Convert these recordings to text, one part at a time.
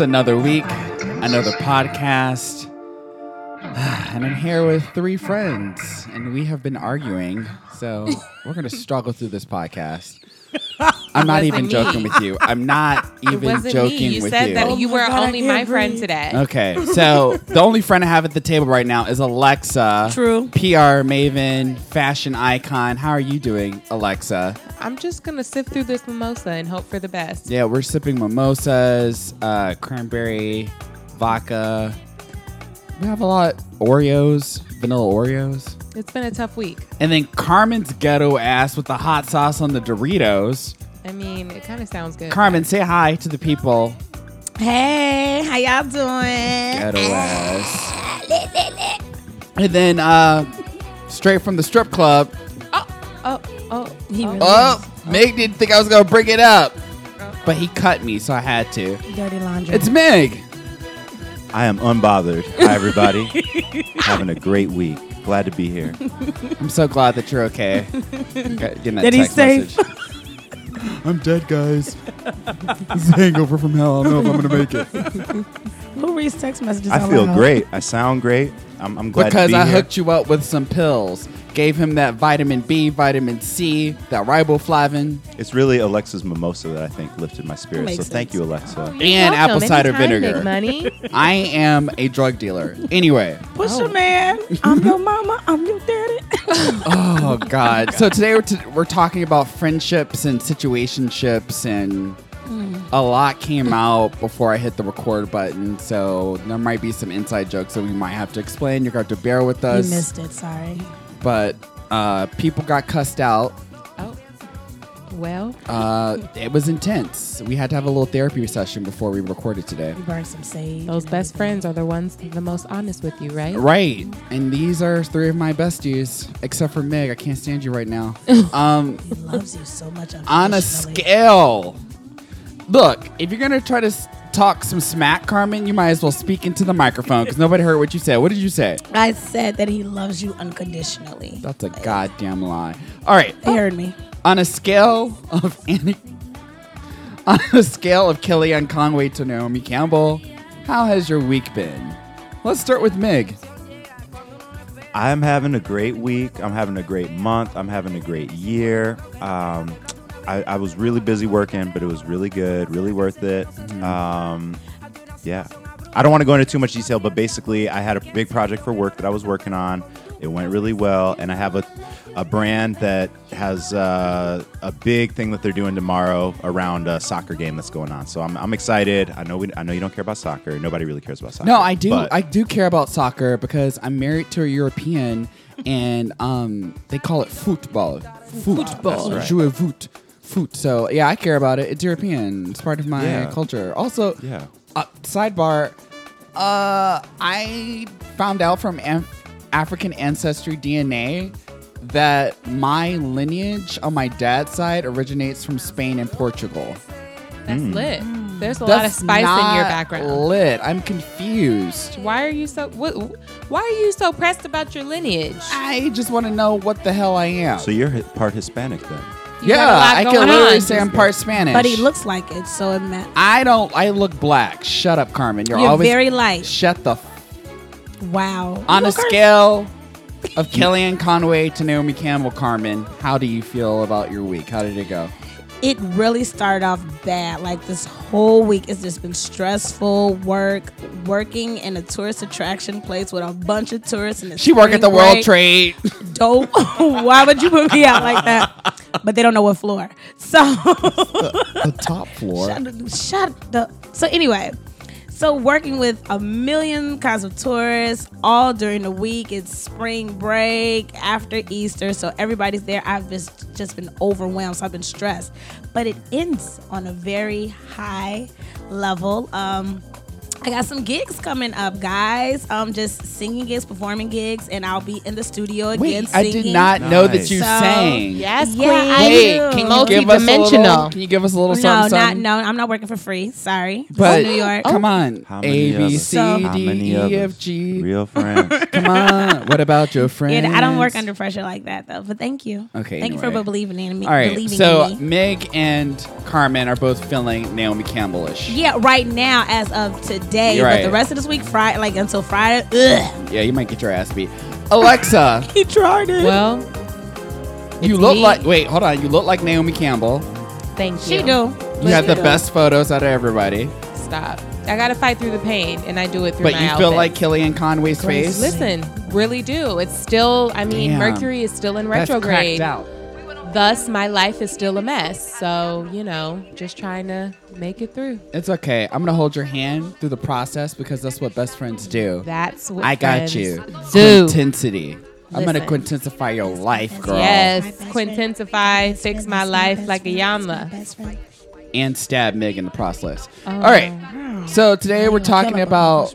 It's another week, another podcast. And I'm here with three friends, and we have been arguing. So we're going to struggle through this podcast. I'm not even me. joking with you. I'm not even wasn't joking me. You with said you. that Oh you my were God, only can't my friend today. Okay, so the only friend I have at the table right now is Alexa. True. PR maven, fashion icon. How are you doing, Alexa? I'm just gonna sift through this mimosa and hope for the best. Yeah, we're sipping mimosas, uh, cranberry, vodka. We have a lot Oreos, vanilla Oreos. It's been a tough week. And then Carmen's ghetto ass with the hot sauce on the Doritos. I mean, it kind of sounds good. Carmen, say hi to the people. Hey, how y'all doing? Ghetto ass. And then uh, straight from the strip club. Oh, oh, oh. He oh. really Oh, Meg didn't think I was gonna bring it up, but he cut me, so I had to. dirty laundry. It's Meg. I am unbothered. Hi, everybody. Having a great week. Glad to be here. I'm so glad that you're okay. Got- getting that That he's text safe. message. I'm dead, guys. This is a hangover from hell. I don't know if I'm gonna make it. Who reads text messages? I out feel loud? great. I sound great. I'm, I'm glad Because to be I here. hooked you up with some pills. Gave him that vitamin B, vitamin C, that riboflavin, It's really Alexa's mimosa that I think lifted my spirits. Makes So thank sense. you, Alexa. Oh, and apple cider vinegar. Money. I am a drug dealer. Anyway. Push Oh. a man. I'm your mama. I'm your daddy. Oh God. So today we're, t- we're talking about friendships and situationships and a lot came out before I hit the record button. So there might be some inside jokes that we might have to explain. You're going to have to bear with us. you missed it. Sorry. But uh, people got cussed out. Oh. Well, Uh, it was intense. We had to have a little therapy session before we recorded today. You burned some sage. those and best everything. friends are the ones the most honest with you, right? Right. And these are three of my besties, except for Meg. I can't stand you right now. Um, He loves you so much. on a scale. Look, if you're gonna try to s- talk some smack, Carmen, you might as well speak into the microphone because nobody heard what you said. What did you say? I said that he loves you unconditionally. That's a goddamn lie. All right, They heard me. on a scale of Annie, on a scale of Kellyanne Conway to Naomi Campbell, how has your week been? Let's start with Meg. I'm having a great week. I'm having a great month. I'm having a great year. Um, I, I was really busy working, but it was really good, really worth it. Um, yeah. I don't want to go into too much detail, but basically, I had a big project for work that I was working on. It went really well, and I have a, a brand that has uh, a big thing that they're doing tomorrow around a soccer game that's going on. So I'm, I'm excited. I know we, I know you don't care about soccer. Nobody really cares about soccer. No, I do. I do care about soccer because I'm married to a European, and um, they call it football. Football. That's right. Jouer foot. Foot. So yeah, I care about it. It's European. It's part of my Yeah. culture. Also, Yeah. uh, sidebar. Uh, I found out from Am- African ancestry DNA that my lineage on my dad's side originates from Spain and Portugal. That's lit. There's a lot of That's spice in your not background. Lit. I'm confused. Why are you so? What, why are you so pressed about your lineage? I just want to know what the hell I am. So you're hi- part Hispanic then? You yeah, got a lot I can literally on. say I'm part Spanish. But he looks like it, so it meant I don't. I look black. Shut up, Carmen. You're, you're always very light. Shut the. F- Wow. on You a scale of Kellyanne Conway to Naomi Campbell, Carmen, how do you feel about your week? How did it go? It really started off bad. Like this whole week has just been stressful. Work, working in a tourist attraction place with a bunch of tourists. And She work at the World Trade. Dope. Why would you put me out like that? But they don't know what floor. So the top floor. shut, shut the. So anyway, so working with a million kinds of tourists all during the week. It's spring break after Easter, so everybody's there. I've just just been overwhelmed, so I've been stressed. But it ends on a very high level. Um, I got some gigs coming up, guys. Um, just singing gigs, performing gigs, and I'll be in the studio again. Wait, I did singing. not know that you So- sang. Yes, Yeah, queen. I Wait, do. can you give us a little? Multi-dimensional. Can you give us a little No, something? not no. I'm not working for free. Sorry, But New York. come on, How A others? C So- How D many E others? F G. Real friends. Come on, what about your friends? Yeah, I don't work under pressure like that though. But thank you. Okay, Thank you for believing in me. All right, believing so me. Meg and Carmen are both feeling Naomi Campbellish. Yeah, right now as of today, You're but right. the rest of this week, Friday, like until Friday. Ugh. Yeah, you might get your ass beat. Alexa, He tried it. Well, you look me. like wait, hold on. You look like Naomi Campbell. Thank you. she do. You have the best photos out of everybody, Stop. I got to fight through the pain, and I do it through but my you feel outfits. like Kellyanne Conway's face. Listen, really do. It's still, I mean, Damn. Mercury is still in That's retrograde. cracked out. Thus, my life is still a mess. So, you know, just trying to make it through. It's okay. I'm gonna hold your hand through the process because that's what best friends do. That's what I got friends you. Do. Quintensity. I'm gonna Listen. quintensify your life, girl. Yes, quintensify, fix my life like a yamla. Best friend. And stab Meg in the process. Oh. All right. So today we're talking about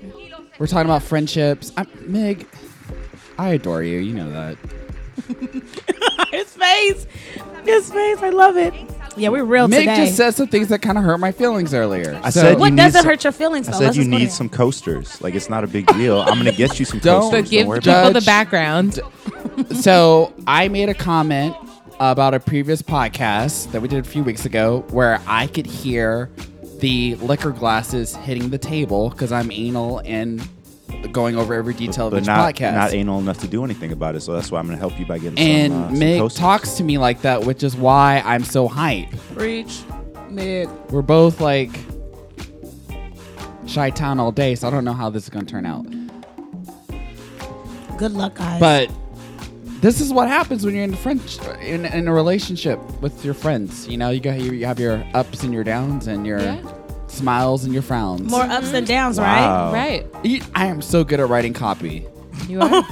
we're talking about friendships. I'm, Meg, I adore you. You know that. His face. His face. I love it. Yeah, we're real Meg today. just said some things that kind of hurt my feelings earlier. I So- said what need doesn't some- hurt your feelings I though? said Let's you just put need it- some coasters. Like it's not a big deal. I'm gonna get you some Don't- coasters. But give worry people about it. the Judge- background. so I made a comment about a previous podcast that we did a few weeks ago where I could hear the liquor glasses hitting the table because I'm anal and going over every detail but of each not podcast. not anal enough to do anything about it. So that's why I'm gonna help you by getting and some. Uh, some Meg coasters. talks to me like that, which is why I'm so hype. Reach, Mid. We're both like Chi-Town all day, so I don't know how this is gonna turn out. Good luck, guys. But this is what happens when you're in a friend in, in a relationship with your friends. You know, you got you have your ups and your downs and your Yeah. Smiles and your frowns. more ups and downs, right? Wow. Right. You- I am so good at writing copy. You are.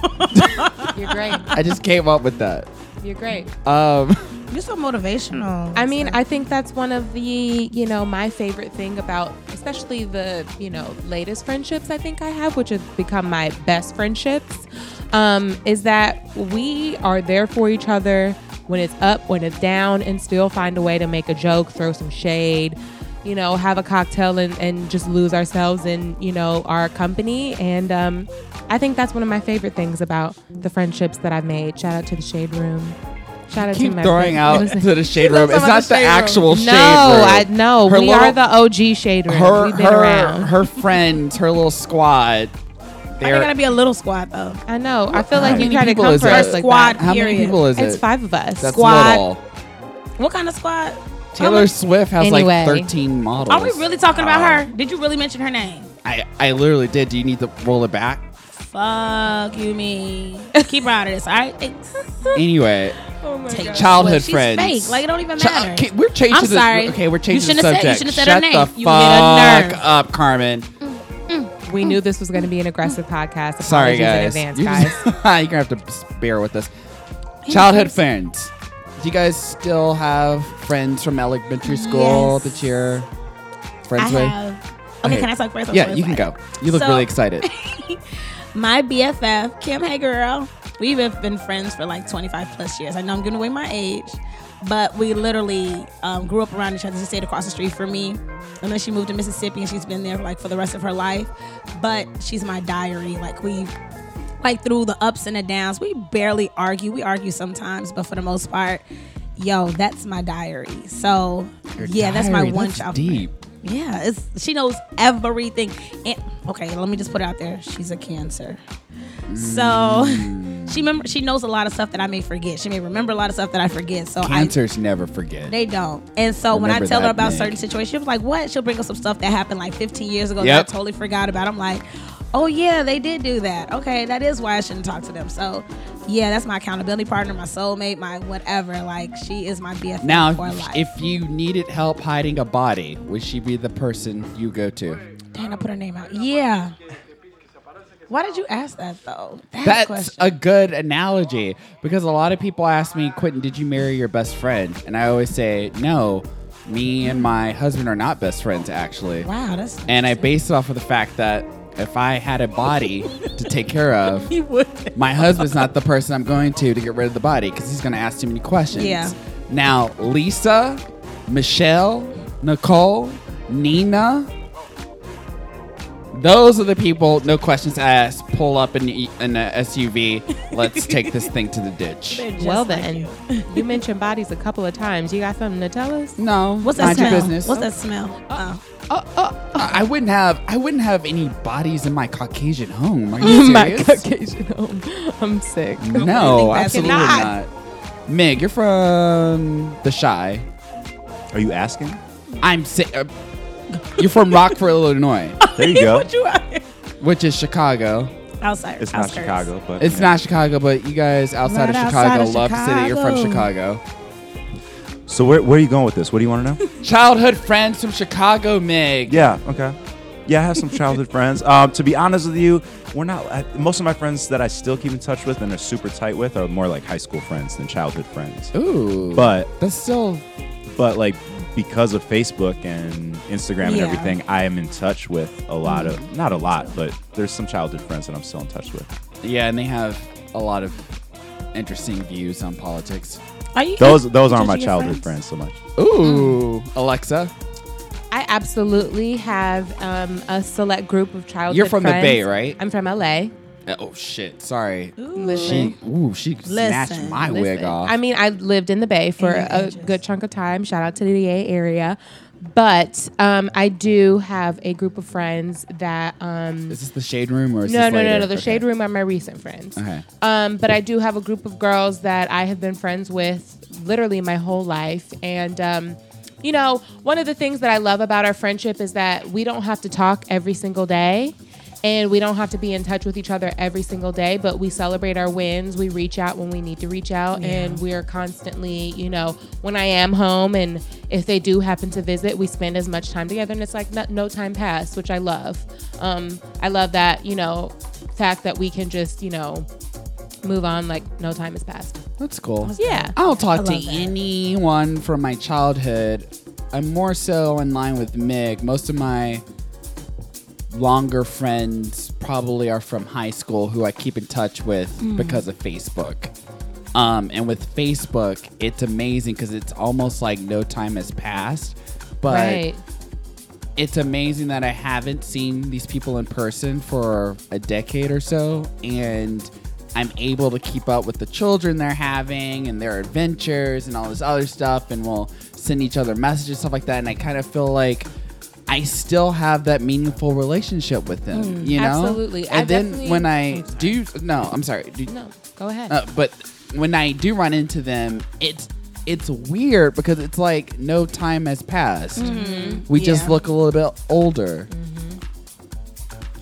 You're great. I just came up with that. You're great. Um, You're so motivational. I mean, I think that's one of the, you know, my favorite thing about, especially the, you know, latest friendships I think I have, which have become my best friendships, um, is that we are there for each other when it's up, when it's down, and still find a way to make a joke, throw some shade, you know, have a cocktail and, and just lose ourselves in, you know, our company. And um, I think that's one of my favorite things about the friendships that I've made. Shout out to the Shade Room. Shout out keep to my throwing out to the shade room. talking It's not the the room. actual shade No, room. I no. Her we little- are the OG shade room. her We've been her around. her friends, her little squad. I They're gonna be a little squad though. I know. I feel like you many try to come is for that? us like Squad. that. how many people is it? It's five of us. That's Squad. little. What kind of squad? Taylor How Swift has Anyway. like 13 models. Are we really talking about her? Did you really mention her name? I, I literally did. Do you need to roll it back? Fuck you, me. Keep her out of this, all right? Thanks. Anyway, oh Take childhood She's friends. fake. Like it don't even Ch- matter. okay, we're changing. I'm the- sorry. okay, we're You changing the shouldn't have said- you subject. shouldn't have said her Shut name. the You hit a fuck nerve. up, Carmen. We knew this was going to be an aggressive podcast. Sorry, Apologies guys. In advance, You're guys. just- You're gonna have to bear with us. Childhood friends. Do you guys still have friends from elementary school Yes. that you're I friends with? have. Okay, Okay. can I talk first? I'm Yeah, you can go. You look So- really excited. My BFF, Kim Hey Girl. We've been friends for like 25 plus years. I know I'm giving away my age, but we literally um, grew up around each other. She stayed across the street from me. And then she moved to Mississippi and she's been there like for the rest of her life. But she's my diary. Like we like through the ups and the downs. We barely argue. We argue sometimes, but for the most part, yo, that's my diary. So Your yeah, that's my one that's child. deep. Yeah, it's she knows everything. And okay, let me just put it out there. She's a cancer. So she remember she knows a lot of stuff that I may forget. She may remember a lot of stuff that I forget. So I Cancers never forget. they don't. And so when I tell her about Meg. certain situations, she'll be like, What? She'll bring up some stuff that happened like 15 years ago Yep. that I totally forgot about. I'm like, Oh yeah, they did do that. Okay, that is why I shouldn't talk to them. So yeah, that's my accountability partner, my soulmate, my whatever. Like she is my BFF Now, for if- you needed help hiding a body, would she be the person you go to? Dang, I put her name out. Yeah. Why did you ask that though? That That's question. a good analogy because a lot of people ask me, Quentin, did you marry your best friend? And I always say, no, Me and my husband are not best friends, actually. Wow, that's And I base it off of the fact that if I had a body to take care of, he would. my husband's not the person I'm going to to get rid of the body because he's going to ask too many questions. Yeah. Now, Lisa, Michelle, Nicole, Nina, those are the people, no questions asked, pull up in, the- in the SUV. Let's take this thing to the ditch. well then, you. mentioned bodies a couple of times. You got something to tell us? No, What's that mind smell? your business. What's that smell? Uh, oh. I I wouldn't have. I wouldn't have any bodies in my Caucasian home. Are you My serious? Caucasian home. I'm sick. No, absolutely not. not. Mig, you're from the Shy. Are you asking? I'm si- uh, You're from Rockford, Illinois, There you go. What you are? which is Chicago. Outside. It's not outskirts. Chicago, but It's yeah. not Chicago, but you guys outside Right of outside Chicago of love to say that you're from Chicago. Chicago. So where, where are you going with this? What do you want to know? Childhood friends from Chicago, Mig. yeah. Okay. Yeah, I have some childhood friends. Um, to be honest with you, we're not. I, most of my friends that I still keep in touch with and are super tight with are more like high school friends than childhood friends. Ooh, But that's still but like because of Facebook and Instagram and Yeah. everything, I am in touch with a lot of not a lot, but there's some childhood friends that I'm still in touch with. yeah, and they have a lot of interesting views on politics. Are you? Those those aren't my childhood friends so much. Ooh, Alexa, I absolutely have um, a select group of childhood friends. You're from the. Bay, right? I'm from LA. Uh, oh shit, sorry. Listen. She, ooh, she snatched Listen, my wig off. I mean, I lived in the Bay for a edges. good chunk of time. Shout out to the Bay area. But um, I do have a group of friends that. Um, is this the shade room or is no, this no, no, later? no. The Okay. Shade Room are my recent friends. Okay. Um, but I do have a group of girls that I have been friends with literally my whole life. And, um, you know, one of the things that I love about our friendship is that we don't have to talk every single day. And we don't have to be in touch with each other every single day, but we celebrate our wins. We reach out when we need to reach out, and we are constantly, you know, when I am home and if they do happen to visit, we spend as much time together, and it's like no, no time passed, which I love. Um, I love that, you know, fact that we can just, you know, move on like no time has passed. That's cool. Yeah. I don't talk to that. anyone from my childhood. I'm more so in line with Mig. Most of my longer friends probably are from high school who I keep in touch with Mm. because of Facebook. Um, and with Facebook, it's amazing because it's almost like no time has passed. But right. it's amazing that I haven't seen these people in person for a decade or so, and I'm able to keep up with the children they're having and their adventures and all this other stuff, and we'll send each other messages, stuff like that. And I kind of feel like I still have that meaningful relationship with them, mm, you know? absolutely. I And then when I oh, do, no, I'm sorry. Do, No, go ahead. uh, but when I do run into them, it's it's weird because it's like no time has passed. Mm-hmm. We just look a little bit older.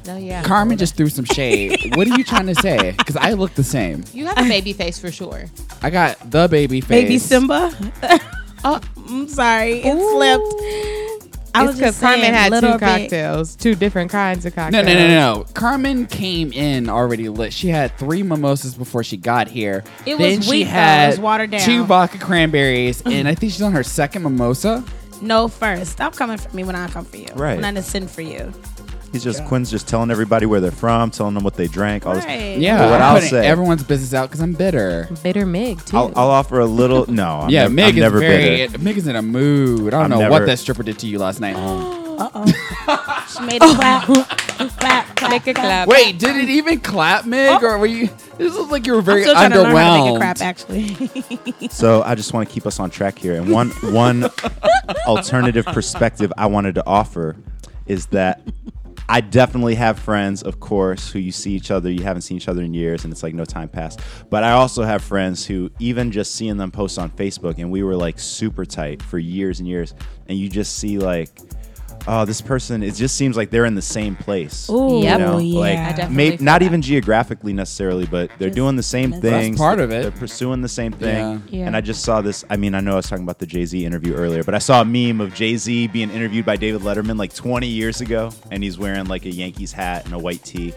no, yeah. Carmen just threw some shade. what are you trying to say? Because I look the same. you have a baby face for sure. I got the baby face. Baby Simba. oh, I'm sorry. It slipped. I was it's because Carmen saying, had two little bit- cocktails, two different kinds of cocktails. no, no, no, no. Carmen came in already lit. She had three mimosas before she got here. It then was she weak, though. It was watered down. two vodka cranberries, and I think she's on her second mimosa. No, first. Stop coming for me when I come for you. Right. When I just send for you. He's just Quinn's just telling everybody where they're from, telling them what they drank. All this. Right. Yeah, But what I'm I'll putting say- everyone's business out because I'm bitter. Bitter Mig too. I'll, I'll offer a little. No, I'm yeah, nev- Mig I'm is never very. bitter. Mig is in a mood. I don't I'm know never- what that stripper did to you last night. Uh oh. she made a clap. clap. Clap. Make a clap. Wait, did it even clap, Mig, or were you? This looks like you were I'm very still trying to learn how to make a underwhelmed. crap, actually. So I just want to keep us on track here. And one one alternative perspective I wanted to offer is that I definitely have friends, of course, who you see each other, you haven't seen each other in years, and it's like no time passed. But I also have friends who, even just seeing them post on Facebook, and we were like super tight for years and years, and you just see like, oh, this person, it just seems like they're in the same place. Ooh, Yep. You know, yeah. like I definitely may, feel not that. even geographically necessarily, but they're Just doing the same mental. That's things. part of it. They're pursuing the same thing. Yeah. Yeah. And I just saw this. I mean, I know I was talking about the Jay Z interview earlier, but I saw a meme of Jay Z being interviewed by David Letterman like 20 years ago, and he's wearing like a Yankees hat and a white tee.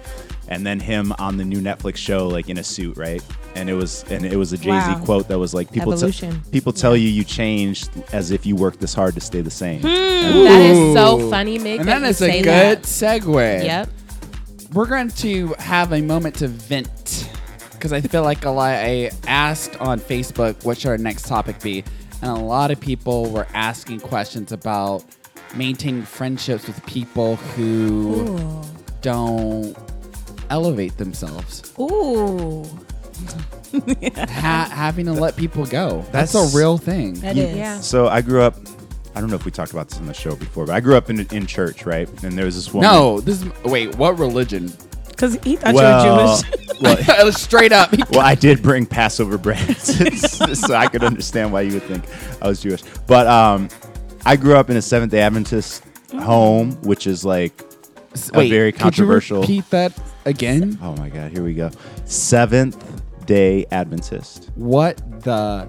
And then him on the new Netflix show like in a suit, right? And it was and it was a Jay Z Wow. quote that was like people te- Evolution. people tell you you changed as if you worked this hard to stay the same. Hmm. That is so Ooh. funny, Mick. And that that you is a say good that. segue. Yep. We're going to have a moment to vent because I feel like a lot. I asked on Facebook what should our next topic be, and a lot of people were asking questions about maintaining friendships with people who don't elevate themselves. Ooh, ha- having to let people go. That's, That's- a real thing. that You- is. Yeah. So I grew up. I don't know if we talked about this in the show before, but I grew up in in church, right? And there was this woman. No, this is wait. What religion? Because he thought well, you were Jewish. well, Straight up. well, I did bring Passover bread, so I could understand why you would think I was Jewish. But um, I grew up in a Seventh Day Adventist home, which is like a very controversial. Could you repeat that again? Oh my God, here we go. Seventh Day Adventist. What the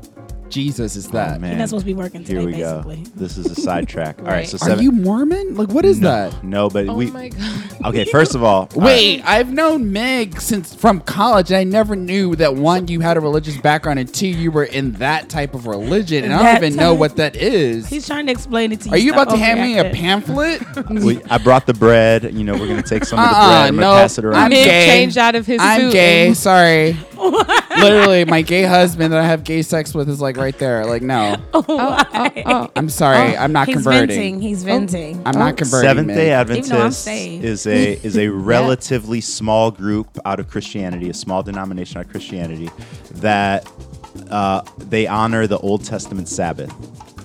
Jesus is that? Oh, man. You're supposed to be working today, Here we basically. go. This is a sidetrack. All right, Right. so Are seven. you Mormon? Like, what is no, that? No, but we Oh we. my god. Okay, first of all, Wait, I've known Meg since from college. And I never knew that one, you had a religious background, and two, you were in that type of religion. And I don't even know type. what that is. He's trying to explain it to you. Are you Stop about to hand me a overreacting. pamphlet? we, I brought the bread. You know, we're gonna take some of the Uh-uh, bread. I'm gonna pass it around. I'm Mick gay. changed out of his I'm suit gay. and- Sorry. Literally, my gay husband that I have gay sex with is like right there. Like, no, Oh, oh, oh. I'm sorry. I'm not He's converting. venting. He's venting. I'm not converting. Seventh Day Meg. Even though I'm Adventist saved. is a is a relatively small group out of Christianity, a small denomination out of Christianity that uh, they honor the Old Testament Sabbath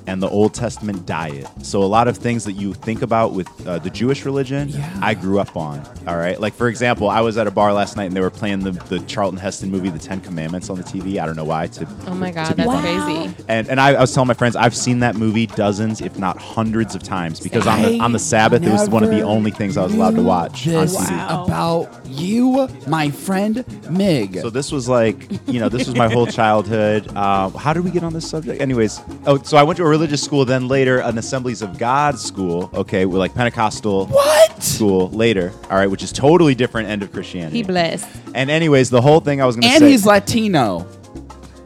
and the Old Testament diet. So a lot of things that you think about with uh, the Jewish religion, Yeah. I grew up on. All right, like for example, I was at a bar last night and they were playing the, the Charlton Heston movie, The Ten Commandments, on the TV. I don't know why. To Oh my god, be that's Wow. crazy. and and I, I was telling my friends I've seen that movie dozens, if not hundreds of times, because on the on the Sabbath it was one of the only things I was allowed to knew watch on TV. Wow. about you, my friend Mig. So this was like, you know, this was my whole childhood. Uh, how did we get on this subject? Anyways, oh, so I went to a religious school, then later an Assemblies of God school. Okay, with like Pentecostal what? school later. All right, which is totally different end of Christianity. He blessed. And anyways, the whole thing I was going to say. And say. he's Latino.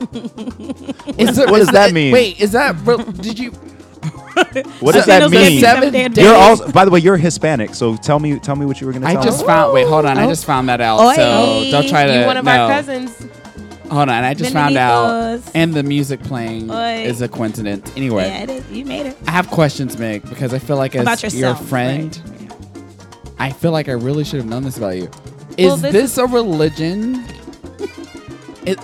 Is it- what is does that mean? Wait, is that real- did you? what does that Latinos mean? get Seven Seventh days. You're also, by the way, you're Hispanic. So tell me, tell me what you were going to I tell just me. found. Wait, hold on. I oh. just found that out. So Oi. don't try to. you one of no. our cousins. Hold on. I just found out. Bienvenidos. And the music playing Oi. is a coincidence. Anyway, Yeah, it is. You made it. I have questions, Meg, because I feel like as About your yourself, friend, right. I feel like I really should have known this about you. Is Well, this, this a religion? It,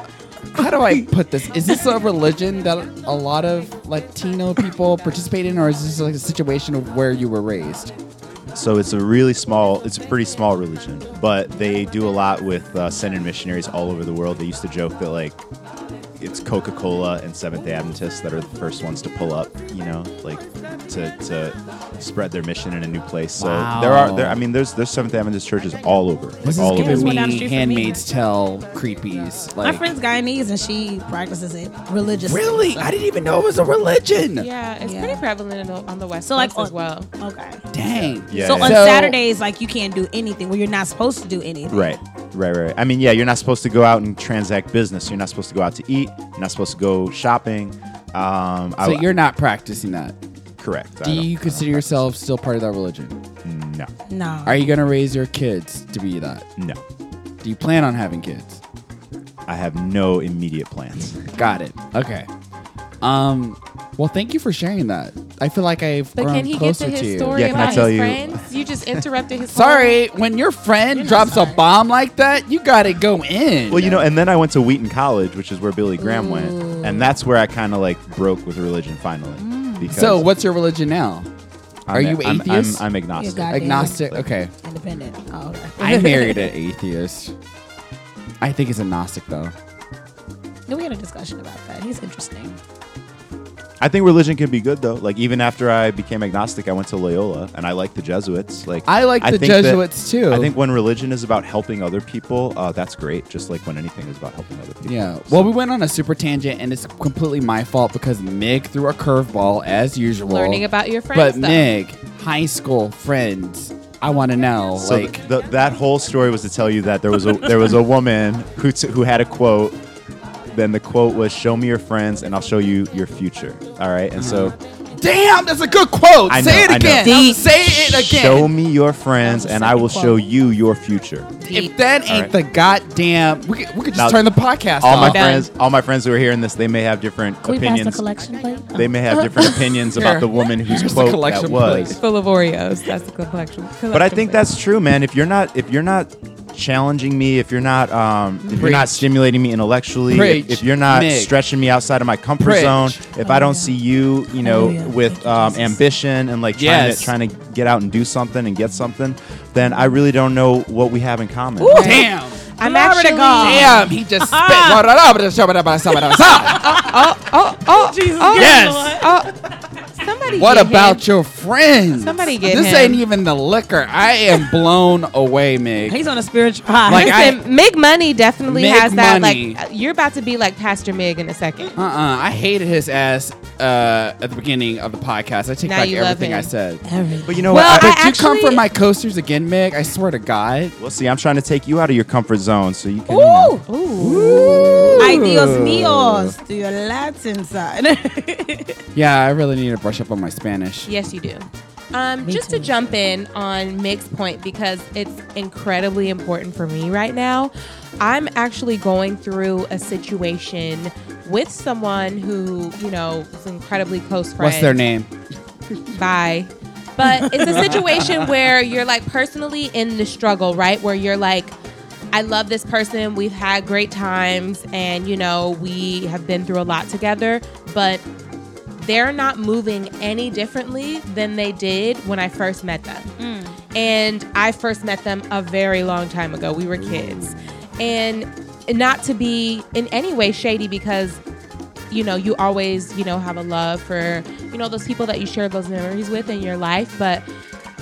how do I put this? Is this a religion that a lot of Latino people participate in, or is this like a situation of where you were raised? So it's a really small, it's a pretty small religion, but they do a lot with uh, sending missionaries all over the world. They used to joke that like it's Coca Cola and Seventh Day Adventists that are the first ones to pull up, you know, like to, to spread their mission in a new place. So Wow. there are, there, I mean, there's there's Seventh Day Adventist churches all over, like This all is over. giving one down the me street from me. Handmaid's Tale creepies. Like, My friend's Guyanese and she practices it religiously. really? so- I didn't even know it was a religion. Yeah, it's Yeah. pretty prevalent on the- on the West So, like, Coast as on- well. Okay. Dang. Yeah. So yeah. on So- Saturdays, like you can't do anything. Well, you're not supposed to do anything. Right, right, right. I mean, yeah, you're not supposed to go out and transact business. You're not supposed to go out to eat. You're not supposed to go shopping. Um, So I, you're not practicing that. correct. Do you consider yourself still part of that religion? No, No. Are you going to raise your kids to be that? no. Do you plan on having kids? I have no immediate plans. Got it. Okay. Um. Well, thank you for sharing that. I feel like I've But grown can he get closer to his you. story Yeah, can I about tell his you- friends? You just interrupted his. Sorry, when your friend You're drops a bomb like that, you got to go in. Well, you know, and then I went to Wheaton College, which is where Billy Graham went, and that's where I kind of like broke with religion finally. Because So, what's your religion now? I'm are a- you I'm, atheist? I'm, I'm agnostic. You're God- Agnostic. Okay. Independent. Oh, okay. I married an atheist. I think he's a Gnostic though. Then we had a discussion about that. He's interesting. I think religion can be good though. Like even after I became agnostic, I went to Loyola, and I like the Jesuits. Like I like the think that- Jesuits too. I think when religion is about helping other people, uh, that's great. Just like when anything is about helping other people. Yeah. So- Well, we went on a super tangent, and it's completely my fault because Mig threw a curveball as usual. Learning about your But friends. though. Mig, high school friends, I want to know. So like, the, that whole story was to tell you that there was a there was a woman who t- who had a quote. Then the quote was, "Show me your friends, and I'll show you your future." All right, and so mm-hmm. damn, that's a good quote. I Say know, it I know. again. Deep. Say it again. show me your friends, and I will second show you your future. if that ain't right. the goddamn, we could, we could just Now, turn the podcast All off. my done. friends, all my friends who are hearing this, they may have different Can we pass the opinions. collection plate? They may have uh-huh. different opinions about the woman whose Here's the quote collection that was. plate. Full of Oreos. That's the collection. But I think that's true, man. If you're not, if you're not challenging me, if you're not, um, if you're not stimulating me intellectually, Preach. if, if you're not Nick. stretching me outside of my comfort Preach. zone, if I don't see you, you know, Hallelujah. with you, um, ambition and like trying to trying to get out and do something and get something, then I really don't know what we have in common. Damn. I'm Glory to actually. God. Damn, he just spit. Oh, oh, Jesus. Yes. oh. Somebody. What about him. your friends? Somebody get This him. ain't even the liquor. I am blown away, Mig. He's on a spiritual high. Like, I- Listen, Mig Money definitely Mig has that. Money. Like, you're about to be like Pastor Mig in a second. Uh-uh. I hated his ass uh, at the beginning of the podcast. I take Now back everything. I said. Everything. But you know Well, what? But I you come actually- for my coasters again, Mig. I swear to God. well, see, I'm trying to take you out of your comfort zone so you can. You know, Ooh. Ooh. Ay, Dios míos. To your Latin side. Yeah, I really need to brush up on my Spanish. Yes, you do. Um, Me just too. to jump in on Mig's point because it's incredibly important for me right now. I'm actually going through a situation with someone who, you know, is incredibly close friend. What's their name? Bye. But it's a situation where you're like personally in the struggle, right? Where you're like, I love this person. We've had great times and, you know, we have been through a lot together, but they're not moving any differently than they did when I first met them. Mm. And I first met them a very long time ago. We were kids. And not to be in any way shady because you know, you always, you know, have a love for, you know, those people that you share those memories with in your life. But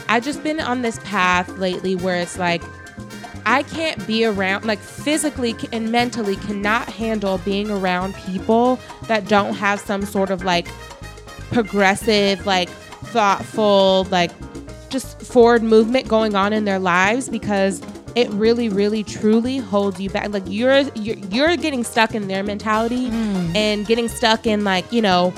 I've just been on this path lately where it's like, I can't be around, like physically and mentally cannot handle being around people that don't have some sort of like progressive, like thoughtful, like just forward movement going on in their lives because it really really truly holds you back like you're you're, you're getting stuck in their mentality mm. and getting stuck in like you know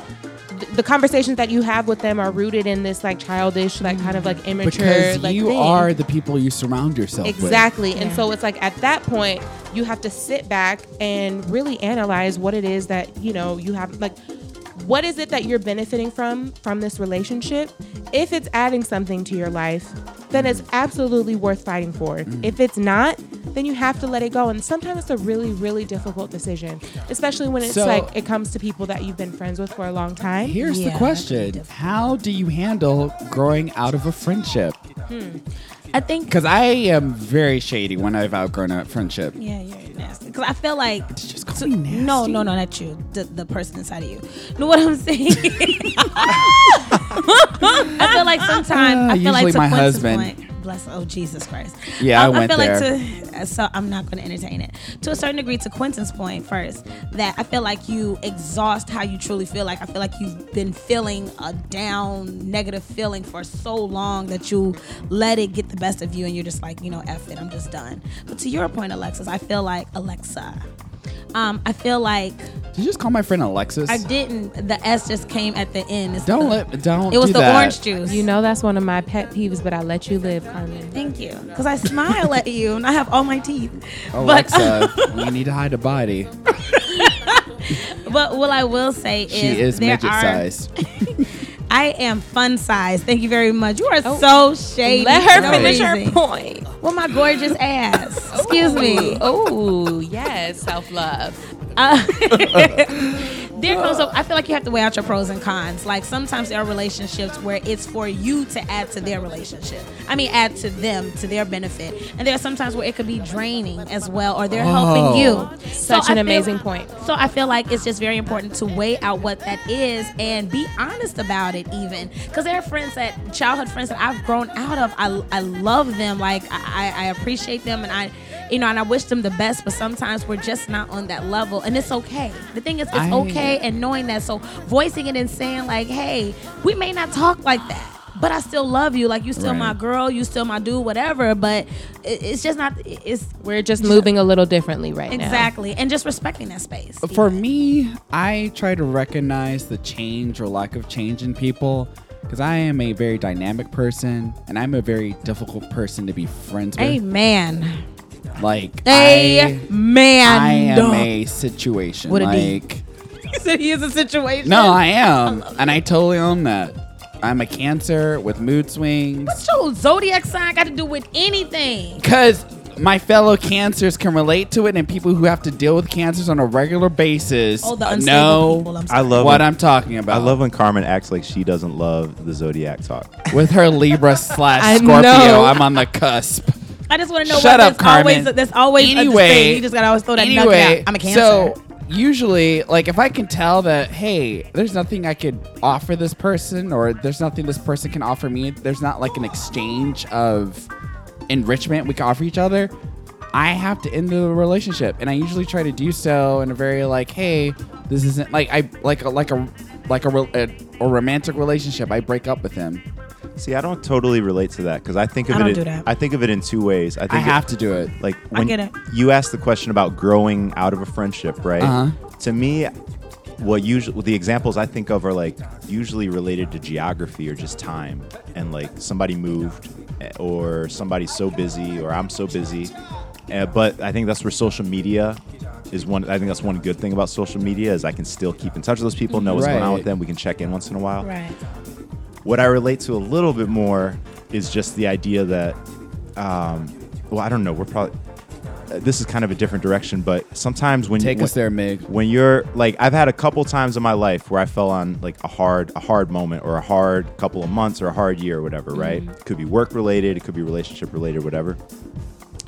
th- the conversations that you have with them are rooted in this like childish like kind of like mm. immature Because like you thing. are the people you surround yourself Exactly. And Yeah. so it's like at that point, you have to sit back and really analyze what it is that, you know, you have like what is it that you're benefiting from from this relationship? If it's adding something to your life, then it's absolutely worth fighting for. Mm. If it's not, then you have to let it go. And sometimes it's a really, really difficult decision, especially when it's So- like it comes to people that you've been friends with for a long time. Here's Yeah, the question. How do you handle growing out of a friendship? I think. Because I am very shady when I've outgrown a friendship. Yeah, you're nasty. Because I feel like. Just call So- me nasty. no, no, no, not you. The, the person inside of you. No, what I'm saying. I feel like sometimes. Uh, I feel like Usually to my husband. Point, bless. Oh Jesus Christ. Yeah, I Um, went feel there. like to. So I'm not going to entertain it. To a certain degree, to Quentin's point first, that I feel like you exhaust how you truly feel. Like I feel like you've been feeling a down, negative feeling for so long that you let it get the best of you, and you're just like, you know, F it, I'm just done. But to your point, Alexis, I feel like Alexa. Um, I feel like Did you just call my friend Alexis? I didn't. The S just came at the end. It's Don't the- let. Don't. It was do the that. orange juice. You know that's one of my pet peeves, but I let you live, Carmen. Thank you, because I smile at you and I have all my teeth. Alexa, we need to hide a body. But what I will say is, She is there midget are, sized. I am fun size. Thank you very much. You are Oh. so shady. Let her no finish her point. Well, my gorgeous ass. Excuse me. Oh, yes, self love. Uh, there comes a, I feel like you have to weigh out your pros and cons. Like sometimes there are relationships where it's for you to add to their relationship. I mean, add to them to their benefit. And there are sometimes where it could be draining as well, or they're helping Oh. you. So Such an feel- amazing point. So I feel like it's just very important to weigh out what that is and be honest about it, even because there are friends that childhood friends that I've grown out of. I, I love them, like I, I appreciate them, and I, you know, and I wish them the best. But sometimes we're just not on that level, and it's okay. The thing is, it's I- okay, and knowing that, so voicing it and saying like, hey, we may not talk like that. but I still love you. Like you still Right. my girl, you still my dude, whatever. But it, it's just not. It's We're just moving a little differently right now. exactly, and just respecting that space. Uh, for me, I try to recognize the change or lack of change in people because I am a very dynamic person and I'm a very difficult person to be friends with. Amen. Like, I, man. I am a situation. What a D. like, so he is a situation. no, I am. And I totally own that. I'm a cancer with mood swings. What's your zodiac sign got to do with anything? Because my fellow cancers can relate to it, and people who have to deal with cancers on a regular basis Oh, the unstable know people. I'm I love what when, I'm talking about. I love when Carmen acts like she doesn't love the zodiac talk. with her Libra slash Scorpio. know. I'm on the cusp. I just want to know. Shut what up, there's always Carmen. there's always Anyway, thing. You just gotta always throw that nugget anyway. I'm a cancer. so usually, like, if I can tell that, hey, there's nothing I could offer this person, or there's nothing this person can offer me. There's not like an exchange of enrichment we can offer each other. I have to end the relationship, and I usually try to do so in a very like, hey, this isn't like I like a like a like a, a, a romantic relationship. I break up with him. See, I don't totally relate to that because I think of I it. don't in- do that. I think of it in two ways. I think I it- have to do it. like when get it. you asked the question about growing out of a friendship, right? Uh-huh. To me, what usually the examples I think of are like usually related to geography or just time, and like somebody moved, eh, or somebody's so busy, or I'm so busy. Uh, but I think that's where social media is one. I think that's one good thing about social media is I can still keep in touch with those people, know what's going on Right. with them. We can check in once in a while. right. What I relate to a little bit more is just the idea that, um, well, I don't know. We're probably uh, this is kind of a different direction, but sometimes when Take when, us there, Mig. when you're like I've had a couple times in my life where I fell on like a hard a hard moment or a hard couple of months or a hard year or whatever, right? It could be work related, it could be relationship related, whatever.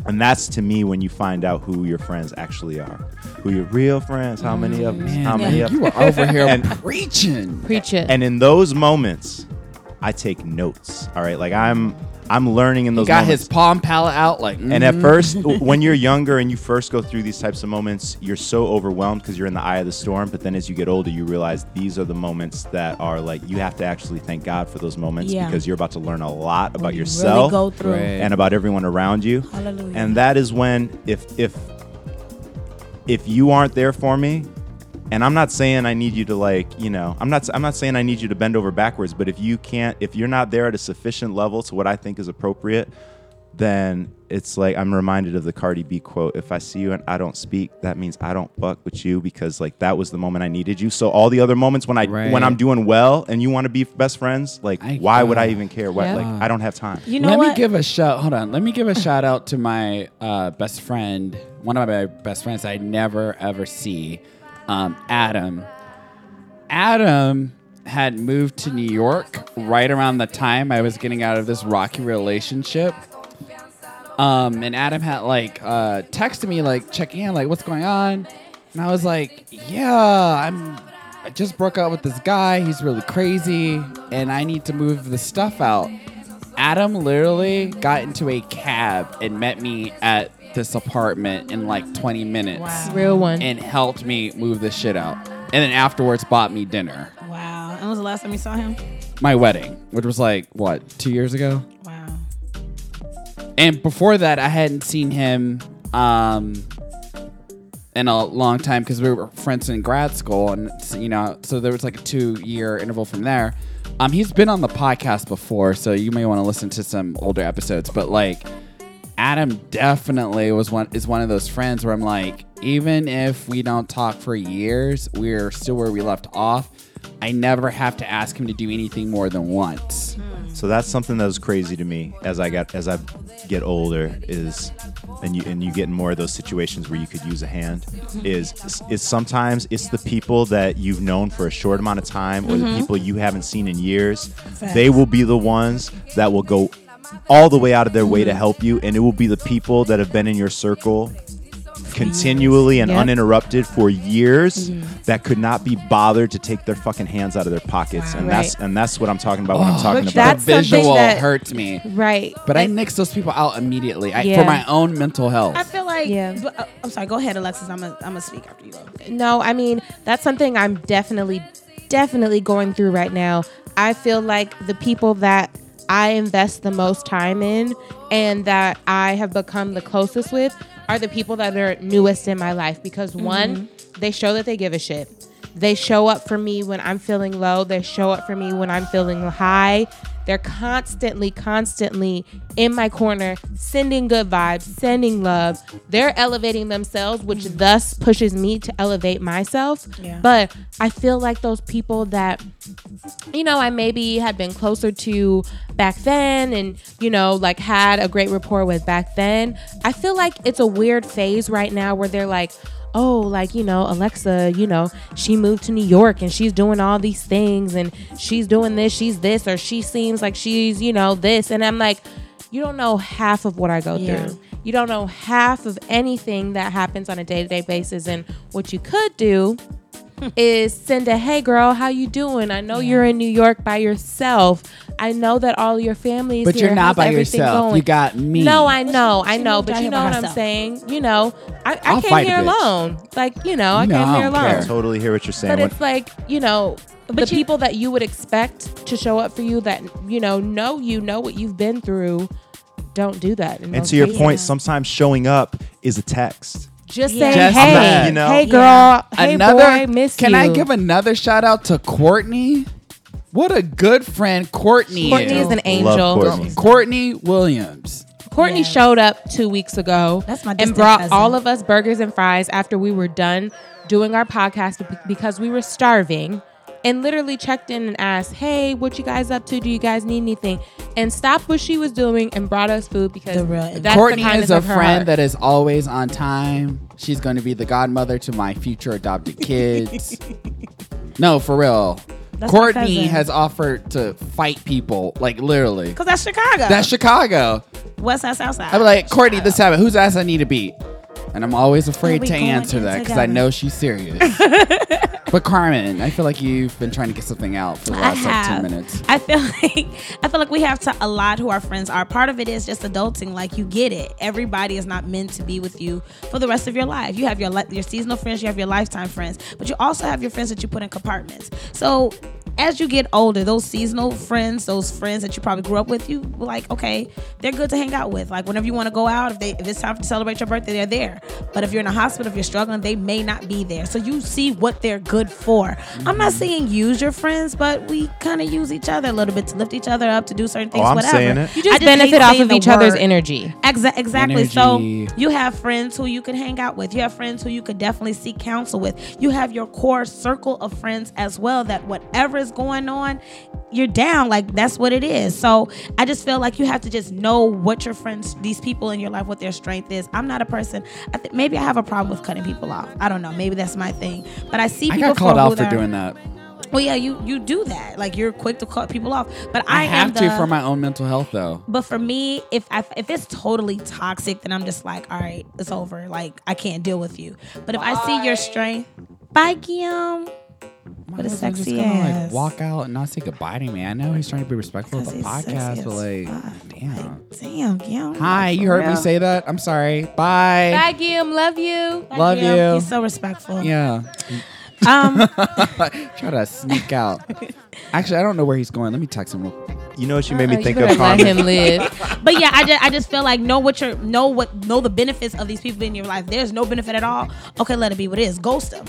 And that's to me when you find out who your friends actually are, who your real friends, how many of them, how many Man, of you them. were over here And- preaching. Preach it. And in those moments, I take notes. All right, like I'm I'm learning in those. He got moments. his Palm Pilot out like. And at mm. first, when you're younger and you first go through these types of moments, you're so overwhelmed because you're in the eye of the storm. But then as you get older, you realize these are the moments that are like you have to actually thank God for those moments Yeah. because you're about to learn a lot about You yourself Really go through. Right. and about everyone around you. Hallelujah. And that is when if if if you aren't there for me, and I'm not saying I need you to like, you know, I'm not I'm not saying I need you to bend over backwards, but if you can't if you're not there at a sufficient level to what I think is appropriate, then it's like I'm reminded of the Cardi B quote, if I see you and I don't speak, that means I don't fuck with you because like that was the moment I needed you. So all the other moments when I Right. when I'm doing well and you want to be best friends, like I- why would I even care what Yeah. like I don't have time. you know Let what? me give a shout. Hold on. Let me give a shout out to my uh, best friend, one of my best friends I never ever see, um, Adam. Adam had moved to New York right around the time I was getting out of this rocky relationship. Um, and Adam had like uh, texted me like checking in, like what's going on, and I was like, yeah, I'm. I just broke up with this guy. He's really crazy, and I need to move the stuff out. Adam literally got into a cab and met me at this apartment in like 20 minutes Wow. Real one. and helped me move the shit out. And then afterwards bought me dinner. wow. And was the last time you saw him? My wedding, which was like what, 2 years ago? Wow. And before that I hadn't seen him um in a long time because we were friends in grad school and you know, so there was like a 2 year interval from there. Um he's been on the podcast before, so you may want to listen to some older episodes, but like Adam definitely was one is one of those friends where I'm like, even if we don't talk for years, we're still where we left off. I never have to ask him to do anything more than once. Hmm. So that's something that was crazy to me as I got as I get older is and you and you get in more of those situations where you could use a hand is is sometimes it's the people that you've known for a short amount of time or the mm-hmm. people you haven't seen in years they will be the ones that will go all the way out of their way to help you and it will be the people that have been in your circle continually and Yep. uninterrupted for years that could not be bothered to take their fucking hands out of their pockets and that's and that's what I'm talking about when I'm Oh, talking about that's the visual something that- hurts me. right. But I And- nix those people out immediately I, Yeah. for my own mental health. I feel like. Yeah. but, uh, I'm sorry. Go ahead, Alexis. I'm gonna I'm gonna speak after you. Go. No, I mean that's something I'm definitely definitely going through right now. I feel like the people that I invest the most time in and that I have become the closest with are the people that are newest in my life because mm-hmm. one, they show that they give a shit. They show up for me when I'm feeling low. They show up for me when I'm feeling high. They're constantly, constantly in my corner, sending good vibes, sending love. They're elevating themselves, which thus pushes me to elevate myself. Yeah. But I feel like those people that you know, I maybe had been closer to back then and, you know, like had a great rapport with back then. I feel like it's a weird phase right now where they're like, oh, like, you know, Alexa, you know, she moved to New York and she's doing all these things and she's doing this, she's this, or she seems like she's, you know, this. And I'm like, you don't know half of what I go Yeah. through. You don't know half of anything that happens on a day to day basis. And what you could do is send a hey girl how you doing i know you're in new york by yourself i know that all your family is But here. you're not by everything yourself. going? You got me. no i know i know but you know by what i'm saying you know i, I came here alone like you know i No, came I here don't care. alone Totally hear what you're saying. but When- it's like you know the you- people that you would expect to show up for you that you know know you know what you've been through don't do that in and to your cases. point, sometimes showing up is a text. just Yeah. say Just hey that. You know? hey Yeah. girl hey another. boy miss can you I give another shout out to Courtney? What a good friend Courtney, Courtney is an Love angel Courtney. Courtney Williams. Courtney Yes. showed up two weeks ago That's my and distant brought cousin. all of us burgers and fries after we were done doing our podcast be- because we were starving and literally checked in and asked, Hey, what you guys up to? Do you guys need anything? And stopped what she was doing and brought us food because The real- that's Courtney the kindness is a of her friend heart. that is always on time. She's going to be the godmother to my future adopted kids. no, for real. That's Courtney has offered to fight people, like literally. Because that's Chicago. That's Chicago. West Side, South Side. I'm like, Courtney, this happened. Whose ass I need to beat? And I'm always afraid to answer that because I know she's serious. but Carmen, I feel like you've been trying to get something out for the last like two minutes. I feel like I feel like we have to allot who our friends are. Part of it is just adulting. Like you get it. Everybody is not meant to be with you for the rest of your life. You have your your seasonal friends, you have your lifetime friends, but you also have your friends that you put in compartments. So as you get older, those seasonal friends, those friends that you probably grew up with, you were like, okay, they're good to hang out with. Like whenever you want to go out, if they if it's time to celebrate your birthday, they're there. But if you're in a hospital, if you're struggling, they may not be there. So you see what they're good for. I'm not mm-hmm. saying use your friends, but we kind of use each other a little bit to lift each other up, to do certain things, Oh, I'm whatever. saying it. you I just hate benefit off of the each other's word. energy. Exa- exactly. So you have friends who you can hang out with. You have friends who you could definitely seek counsel with. You have your core circle of friends as well. That whatever is going on, you're down. Like that's what it is. So I just feel like you have to just know what your friends, these people in your life, what their strength is. I'm not a person. I think maybe I have a problem with cutting people off. I don't know. Maybe that's my thing. But I see I people got called out for doing that. Well, yeah, you you do that. Like you're quick to cut people off. But I, I, am have to the- for my own mental health, though. but for me, if I, if it's totally toxic, then I'm just like, all right, it's over. Like I can't deal with you. But if I see your strength, bye, Guillaume. My What a sexy just gonna, ass. like walk out and not say goodbye to me. I know he's trying to be respectful of the podcast, but like, damn. Damn, Guillaume. Hi, you heard me say that. I'm sorry. Bye. Bye, Gim. Love you. Bye, Love Guillaume. you. He's so respectful. Yeah. Um, Try to sneak out. Actually, I don't know where he's going. Let me text him real quick. You know what you made Uh, me you think better of, let Carmen? him live. but yeah, I just I just feel like know what your know what know the benefits of these people in your life. There's no benefit at all. Okay, let it be what it is. Ghost them.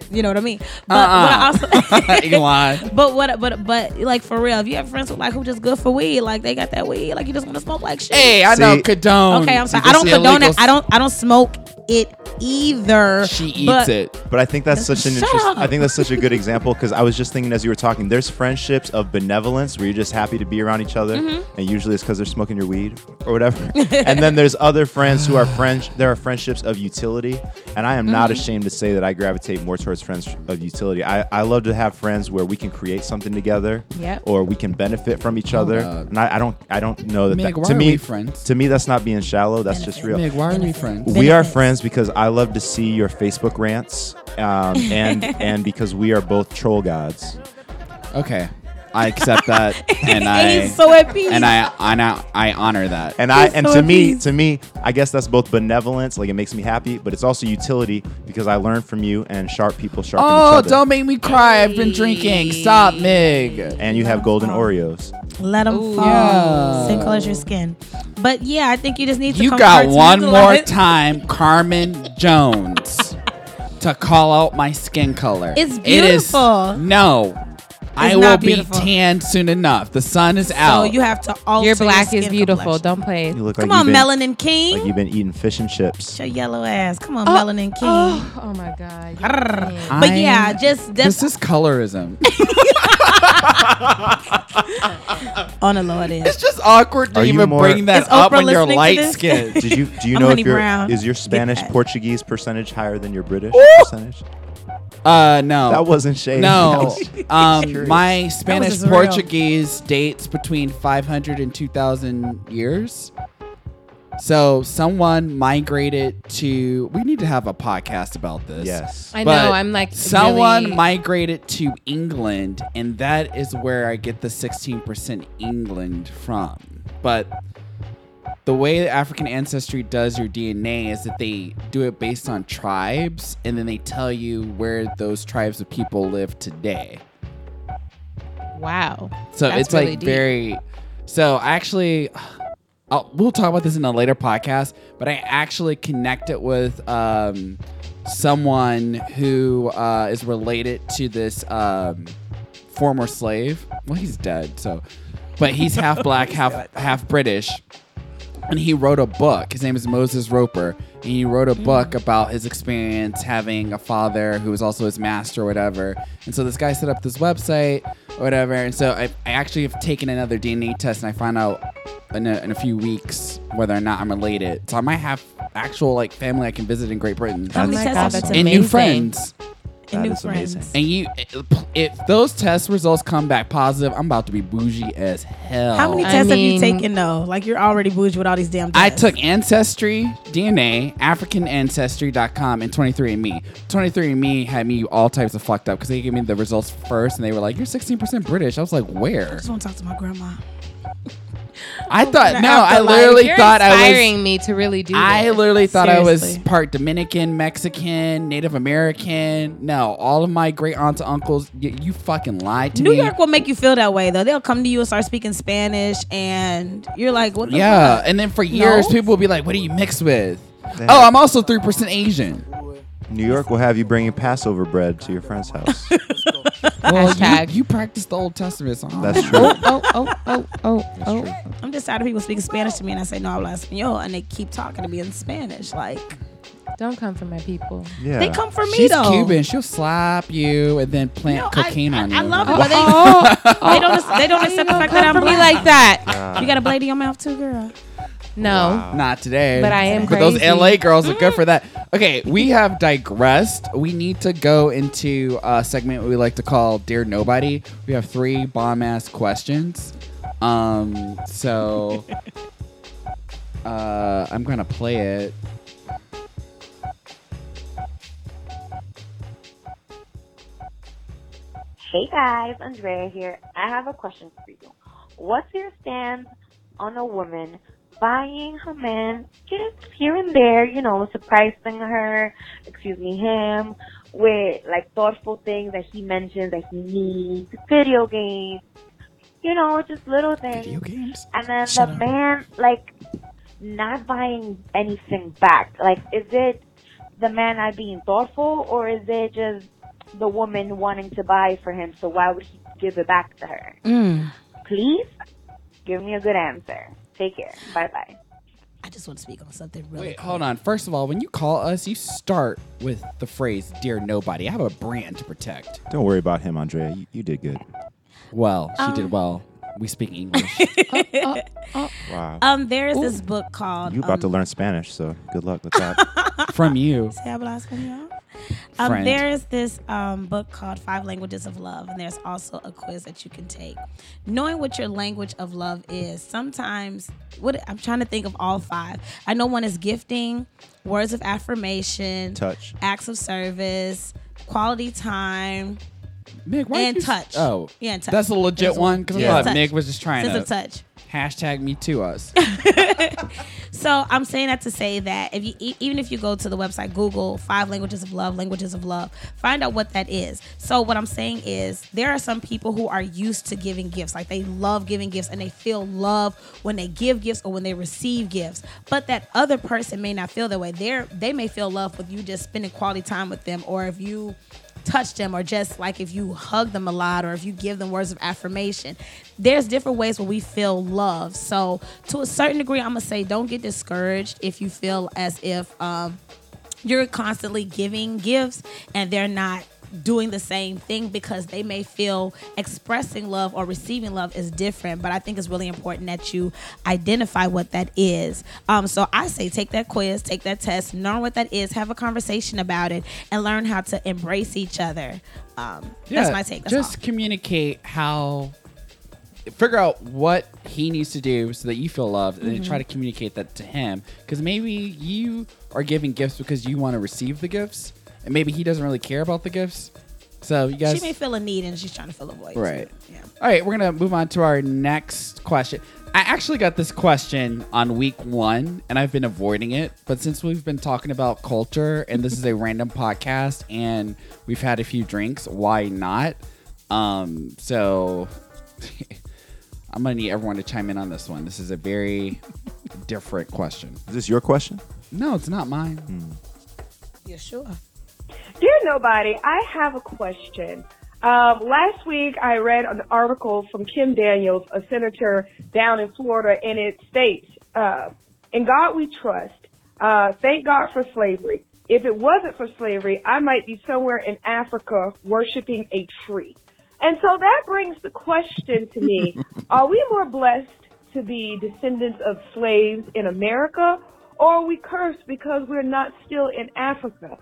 you know what I mean? But what I Uh-uh. also Elon. But what? But but like for real, if you have friends who like who just good for weed, like they got that weed, like you just want to smoke like shit. Hey, I know See- condone. okay, I'm sorry. It's I don't the condone illegal it. I don't. I don't smoke it either. She eats but- it. But I think that's such an Shut interest. up. I think that's such a good example because I was just thinking as you were talking. There's friendships of benevolence where you're just happy to be around each other, Mm-hmm. and usually it's because they're smoking your weed or whatever. and then there's other friends who are friends. There are friendships of utility, and I am not Mm-hmm. ashamed to say that I gravitate more towards friends of utility. I, I love to have friends where we can create something together, Yep. or we can benefit from each other. God. And I, I don't I don't know that, Meg, that why to are me we friends? to me that's not being shallow. That's just real. Meg, why are we friends? We are friends because I love to see your Facebook rants, um, and and because we are both troll gods. Okay. I accept that, and I He's so at peace. and I and I, I honor that. And I He's and so to at me, peace. to me, I guess that's both benevolence, like it makes me happy, but it's also utility because I learn from you and sharp people sharpen each oh, other. don't make me cry! I've been drinking. Stop, Mig. and you have golden Oreos. Let them fall. Yeah. Same color as your skin. But yeah, I think you just need to. You got one more compartmentalize- time, Carmen Jones, to call out my skin color. It's It is- beautiful. no. I will be beautiful. tan soon enough. The sun is out. So you have to alter Your black skin is beautiful. complexion. Don't play. You look Come like on, you've been, melanin king. like you've been eating fish and chips. Your yellow ass. Come on, oh, melanin king. Oh, oh my God. But I- yeah, just this def- is colorism. on the low it is. it's just awkward to Are even more- bring that up Oprah when you're light this? skinned. Did you do you I'm know if your Brown. is your Spanish. Portuguese percentage higher than your British Ooh. percentage? Uh, no. That wasn't shade. No, um, my Spanish. Portuguese dates between 500 and 2,000 years. So someone migrated to. We need to have a podcast about this. yes. I But know. I'm like someone really- migrated to England, and that is where I get the 16% England from. But the way that African ancestry does your DNA is that they do it based on tribes, and then they tell you where those tribes of people live today. Wow. So That's it's like deep. very. So I actually, I'll, we'll talk about this in a later podcast. But I actually connected with um, someone who uh, is related to this um, former slave. Well, he's dead. So, but he's half black, half half British. And he wrote a book. His name is Moses Roper. And he wrote a hmm. book about his experience having a father who was also his master or whatever. And so this guy set up this website or whatever. And so I, I actually have taken another DNA test and I find out in a, in a few weeks whether or not I'm related. So I might have actual like family I can visit in Great Britain. How many my tests God, that's you and taken? new friends. And That new is amazing. friends. And you, if those test results come back positive, I'm about to be bougie as hell. How many I tests have you taken though? Like you're already bougie with all these damn Tests. I took Ancestry, DNA, AfricanAncestry.com, and 23andMe. 23andMe had me all types of fucked up because they gave me the results first and they were like, You're 16% British. I was like, "Where?" I just want to talk to my grandma. I thought, no, I literally You're thought I inspiring was. me to really do. I this. literally thought I was part Dominican, Mexican, Native American. No, all of my great aunts and uncles, y- you fucking lied to me. New me. York will make you feel that way though. They'll come to you and start speaking Spanish, and you're like, "What the Yeah, fuck?" and then for years, No. people will be like, "What are you mixed with?" They Oh, I'm also three percent Asian. New York will have you bringing Passover bread to your friend's house. Well, Hashtag. you, you practice the Old Testament, so That's true. Oh, oh, oh, oh, oh That's oh. true. I'm just tired of people speaking Spanish to me, and I say no habla español, and they keep talking to me in Spanish. Like Don't come for my people. Yeah. they come for me She's though. Cuban. She'll slap you and then plant No, I- cocaine I- on you. I love oh, it, Oh, but they- oh, They don't. Oh. They don't accept the fact that I'm come me black. like that. You got a blade in your mouth too, girl. No. Wow. Not today. But I am But those crazy. LA girls are good for that. Okay, we have digressed. We need to go into a segment we like to call Dear Nobody. We have three bomb ass questions. Um, so uh, I'm gonna play it. Hey guys, Andrea here. I have a question for you. What's your stance on a woman buying her man gifts here and there, you know, surprising her, excuse me, him, with like thoughtful things that he mentions that he needs, video games, you know, just little things. Video games? And then Shut the up. man, like, not buying anything back. Like, is it the man not being thoughtful, or is it just the woman wanting to buy for him? So why would he give it back to her? Mm. Please give me a good answer. Take care. Bye bye. I just want to speak on something really. Wait, hold on. First of all, when you call us, you start with the phrase "Dear Nobody." I have a brand to protect. Don't worry about him, Andrea. You, you did good. Well, she Um, did well. We speak English. Wow. Um, there is this book called. you about to um, learn Spanish, so good luck with that. From you. ¿Se habla español? Um, there is this um, book called Five Languages of Love, and there's also a quiz that you can take. Knowing what your language of love is, sometimes what I'm trying to think of all five. I know one is gifting, words of affirmation, Touch. acts of service, quality time, Mig, why and did you s- touch. Oh, Yeah, and touch. that's a legit There's one because Yeah. I thought Touch. Mig was just trying Sense to of touch. hashtag me to us. So I'm saying that to say that if you even if you go to the website Google five languages of love, languages of love, find out what that is. So what I'm saying is there are some people who are used to giving gifts, like they love giving gifts and they feel love when they give gifts or when they receive gifts. But that other person may not feel that way. They are they may feel love with you just spending quality time with them, or if you touch them or just like if you hug them a lot or if you give them words of affirmation. There's different ways where we feel love. So to a certain degree i'm gonna say don't get discouraged if you feel as if um, you're constantly giving gifts and they're not doing the same thing because they may feel expressing love or receiving love is different but i think it's really important that you identify what that is um, so i say take that quiz take that test learn what that is have a conversation about it and learn how to embrace each other um, that's my take that's just all. communicate how. Figure out what he needs to do so that you feel loved, and then try to Mm-hmm. communicate that to him. Because maybe you are giving gifts because you want to receive the gifts, and maybe he doesn't really care about the gifts. So you guys, she may feel a need and she's trying to fill a void Right. yeah All right, we're gonna move on to our next question. I actually got this question on week one, and I've been avoiding it. But since we've been talking about culture, and this is a random podcast, and we've had a few drinks, why not? Um, so I'm gonna need everyone to chime in on this one. This is a very different question. Is this your question? No, it's not mine. yeah sure Dear Nobody, I have a question. Um, last week, I read an article from Kim Daniels, a senator down in Florida, and it states, uh, "In God we trust. Uh, thank God for slavery. If it wasn't for slavery, I might be somewhere in Africa worshiping a tree." And so that brings the question to me: Are we more blessed to be descendants of slaves in America, or are we cursed because we're not still in Africa?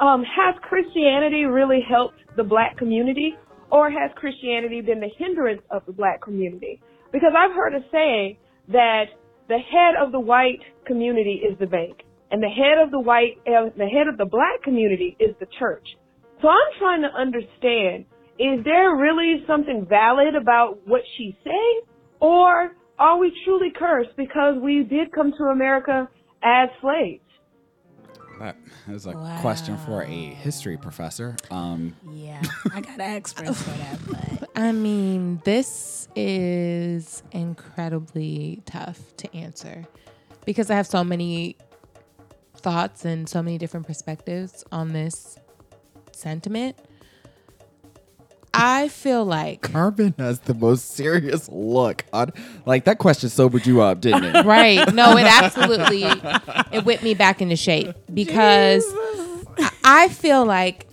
Um, has Christianity really helped the black community or has Christianity been the hindrance of the black community? Because I've heard a saying that the head of the white community is the bank and the head of the white, uh, the head of the black community is the church. So I'm trying to understand, is there really something valid about what she's saying or are we truly cursed because we did come to America as slaves? That that is a question for a history professor. Um, yeah i got an expert for that but I mean, this is incredibly tough to answer because I have so many thoughts and so many different perspectives on this sentiment. I feel like Carmen has the most serious look on. Like that question sobered you up, didn't it? right. No, it absolutely it whipped me back into shape because I- I feel like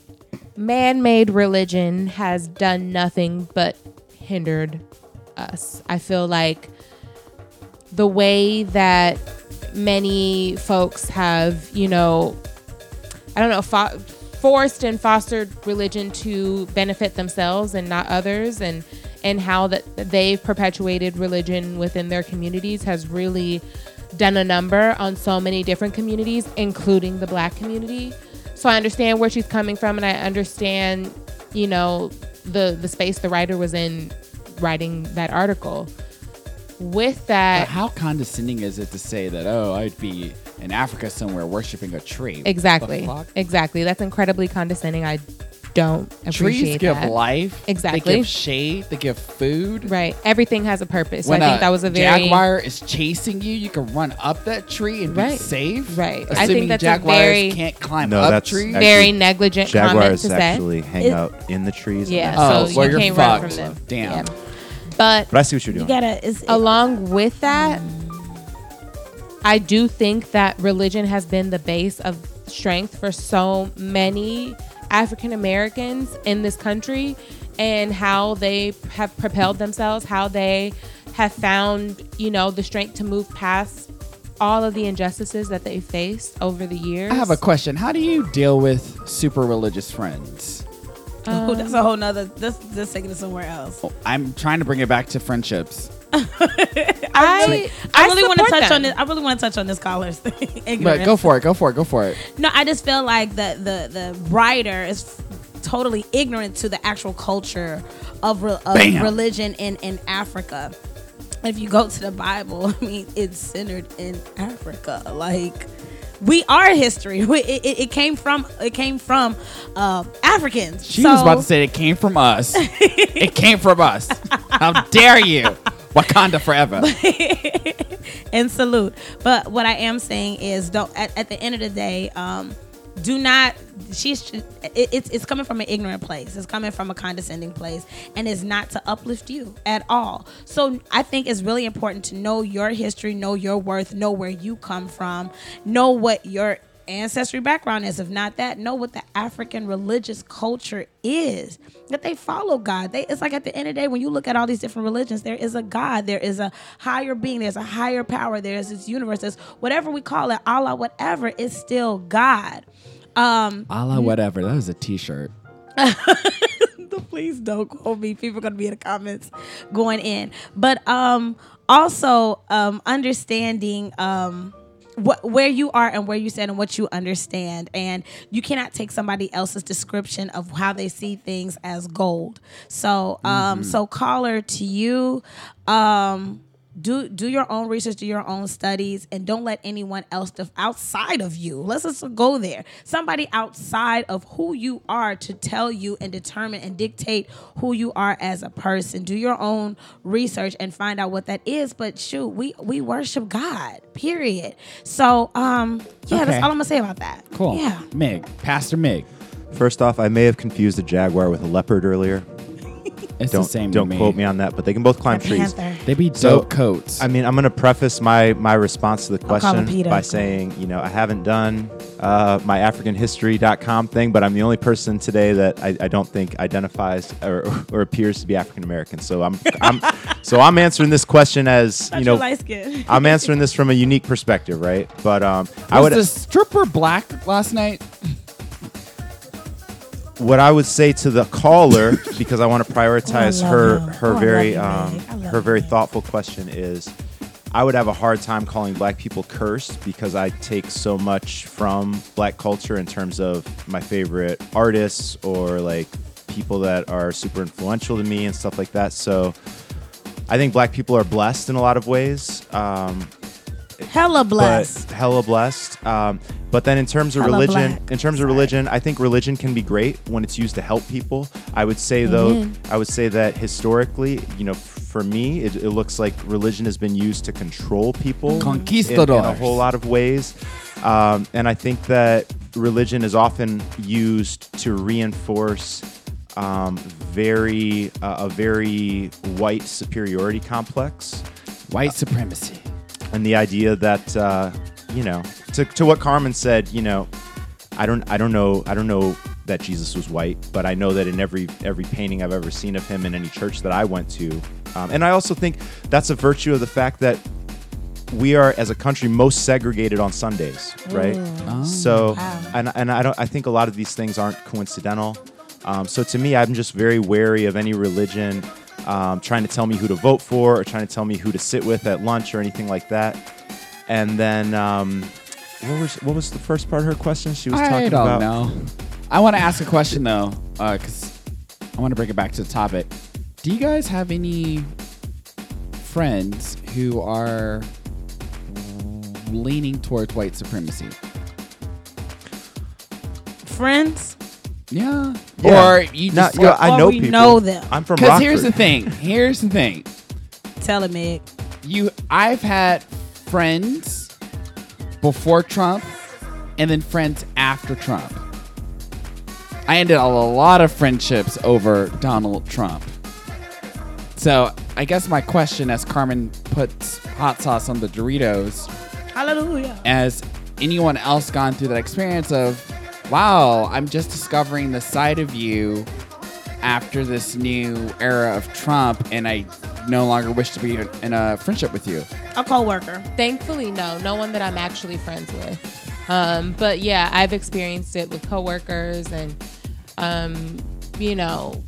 man-made religion has done nothing but hindered us. I feel like the way that many folks have, you know, I don't know, fo- forced and fostered religion to benefit themselves and not others, and and how that they've perpetuated religion within their communities has really done a number on so many different communities, including the Black community. So I understand where she's coming from, and I understand, you know, the the space the writer was in writing that article. With But that, how condescending is it to say that? Oh, I'd be in Africa somewhere worshiping a tree. Exactly, exactly. That's incredibly condescending. I don't Trees give that. life. Exactly. They give shade. They give food. Right. Everything has a purpose. So When I think that was a very jaguar is chasing you, you can run up that tree and be safe. Right. I Assuming think that's a jaguars very- can't climb No, up that's trees. actually- very negligent comment Jaguars to say. actually hang It- out in the trees. and Yeah. that's- Oh, so well, you you're can't run fucked. from them. Damn. Yeah. But But I see what you're doing. you gotta it's, along with that, I do think that religion has been the base of strength for so many African Americans in this country and how they have propelled themselves, how they have found, you know, the strength to move past all of the injustices that they faced over the years. I have a question. How do you deal with super religious friends? Oh, um, that's a whole nother this this taking it somewhere else Oh, I'm trying to bring it back to friendships. I, I really want to support touch on this. I really want to touch on this caller's thing. But go for it. Go for it. Go for it. No, I just feel like the the the writer is f- totally ignorant to the actual culture of, re- of religion in in Africa. If you go to the Bible, I mean, it's centered in Africa. Like we are history. We, it, it- it came from it came from uh, Africans. She was about to say it came from us. it came from us. How dare you? Wakanda forever. and salute. But what I am saying is, don't at, at the end of the day, um, do not. She's it's it's coming from an ignorant place. It's coming from a condescending place, and it's not to uplift you at all. So I think it's really important to know your history, know your worth, know where you come from, know what your ancestry background is. If not that, know what the African religious culture is. That they follow God. They it's like at the end of the day, when you look at all these different religions, there is a God, there is a higher being, there's a higher power, there's this universe, there's whatever we call it, Allah, whatever, is still God. Um, Allah, whatever. That was a T-shirt. please don't quote me. People are gonna be in the comments going in. But um also um understanding um what where you are and where you stand and what you understand. And you cannot take somebody else's description of how they see things as gold. So um so caller to you um do do your own research do your own studies and don't let anyone else def- outside of you let's just go there somebody outside of who you are to tell you and determine and dictate who you are as a person do your own research and find out what that is but shoot we we worship god period so um yeah Okay. that's all i'm gonna say about that Cool. yeah Mig, Pastor Mig. First off, I may have confused a jaguar with a leopard earlier. It's Don't the same. don't to me. quote me on that, but they can both climb A trees. panther. They be So, dope coats. I mean, I'm going to preface my my response to the I'll call him question Peter. by saying, you know, I haven't done uh, my AfricanHistory.com thing, but I'm the only person today that I, I don't think identifies or, or appears to be African American. So I'm, I'm so I'm answering this question as you know, I'm answering this from a unique perspective, right? But um, I was would the stripper black last night? What I would say to the caller, because I want to prioritize love her her Oh, very um, Meg. I love her very thoughtful question is, I would have a hard time calling black people cursed because I take so much from black culture in terms of my favorite artists or like people that are super influential to me and stuff like that. So I think black people are blessed in a lot of ways. Um, hella blessed but hella blessed. Um, but then in terms of Hella religion, black. in terms of religion, I think religion can be great when it's used to help people. I would say though, Amen. I would say that historically, you know, for me, it, it looks like religion has been used to control people in, in a whole lot of ways. Um, and I think that religion is often used to reinforce um, very uh, a very white superiority complex White supremacy. And the idea that uh, you know to, to what Carmen said, you know, I don't I don't know I don't know that Jesus was white, but I know that in every every painting I've ever seen of him in any church that I went to, um, and I also think that's a virtue of the fact that we are as a country most segregated on Sundays, right? So, Wow. and and I don't I think a lot of these things aren't coincidental. Um, so to me, I'm just very wary of any religion um, trying to tell me who to vote for or trying to tell me who to sit with at lunch or anything like that. And then, um, what was what was the first part of her question? She was I talking don't about. know. I want to ask a question though, because I want to bring it back to the topic. Do you guys have any friends who are leaning towards white supremacy? friends Yeah. Yeah. Or you Not- just yeah, I or know we people. know them. I'm from Because here's the thing. Here's the thing. tell it meg You, I've had friends before Trump, and then friends after Trump. I ended a lot of friendships over Donald Trump. So I guess my question, as Carmen puts hot sauce on the Doritos, hallelujah has anyone else gone through that experience of, wow, I'm just discovering the side of you after this new era of Trump, and I no longer wish to be in a friendship with you? a co-worker Thankfully, no, no one that I'm actually friends with. Um, but yeah, I've experienced it with coworkers and, um, you know,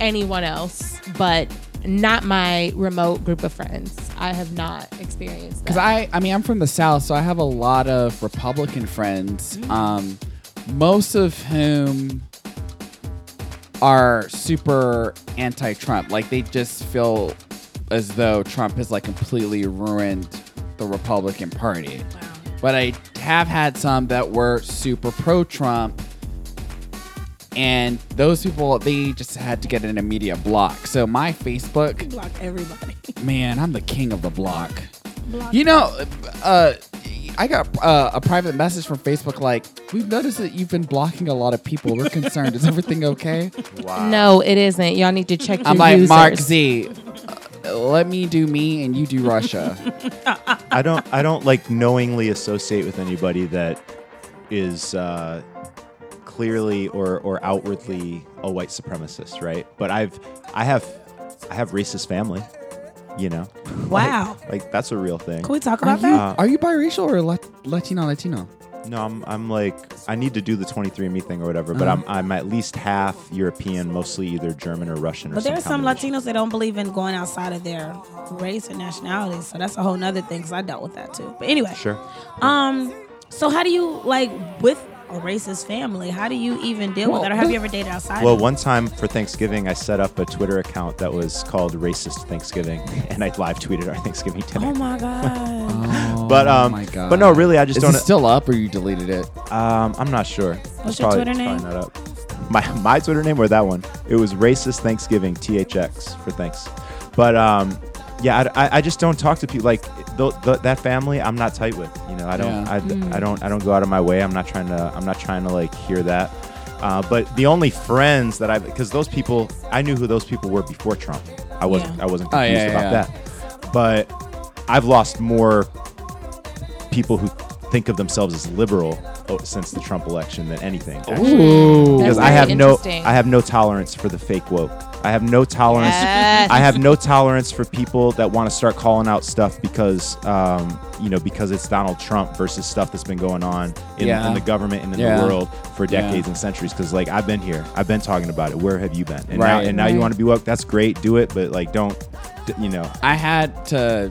anyone else, but not my remote group of friends. I have not experienced that. Because I, I mean, I'm from the South, so I have a lot of Republican friends, um, most of whom are super anti-Trump. Like they just feel as though Trump has like completely ruined the Republican Party. But I have had some that were super pro-Trump, and those people they just had to get an immediate block. So my Facebook, Block everybody. man, I'm the king of the block. You know, uh, I got uh, a private message from Facebook like, we've noticed that you've been blocking a lot of people. We're concerned. Is everything okay? Wow. No, it isn't. Y'all need to check your I'm like, users. Mark Z, uh, let me do me and you do Russia. I don't I don't like knowingly associate with anybody that is uh, clearly or or outwardly a white supremacist, right? But I've I have I have racist family, you know. Wow. Like, like that's a real thing. Can we talk Are about you, that? are you biracial or Lat- Latino Latino? No, I'm I'm like I need to do the 23andMe thing or whatever, but Uh-huh. I'm I'm at least half European, mostly either German or Russian. Or But there are some combination. Latinos that don't believe in going outside of their race or nationality, so that's a whole nother thing. Because I dealt with that too. But anyway, Sure. um, so how do you like with a racist family? How do you even deal with that, or have you ever dated outside? Well, of one time for Thanksgiving, I set up a Twitter account that was called Racist Thanksgiving, and I live tweeted our Thanksgiving dinner. Oh my god. Oh, But um, my God. but no, really, I just Is don't. it still up or you deleted it? um, I'm not sure. What's It's your probably- Twitter name? probably not up. My my Twitter name or that one? It was Racist Thanksgiving THX for thanks. But um, yeah, I, I, I just don't talk to people like th- th- that family. I'm not tight with. You know, I don't Yeah. I, I don't I don't go out of my way. I'm not trying to I'm not trying to like hear that. Uh, but the only friends that I because those people I knew who those people were before Trump. I wasn't Yeah. I wasn't Oh, confused yeah, about yeah. that. But I've lost more people who think of themselves as liberal oh, since the Trump election than anything. actually Ooh. because I have no. I have no tolerance for the fake woke. I have no tolerance. Yes. I have no tolerance for people that want to start calling out stuff because um, you know because it's Donald Trump versus stuff that's been going on in, Yeah. in the government and in Yeah. the world for Yeah. decades and centuries. Because like I've been here, I've been talking about it. Where have you been? And now Right. and now you want to be woke? That's great. Do it, but like don't you know? I had to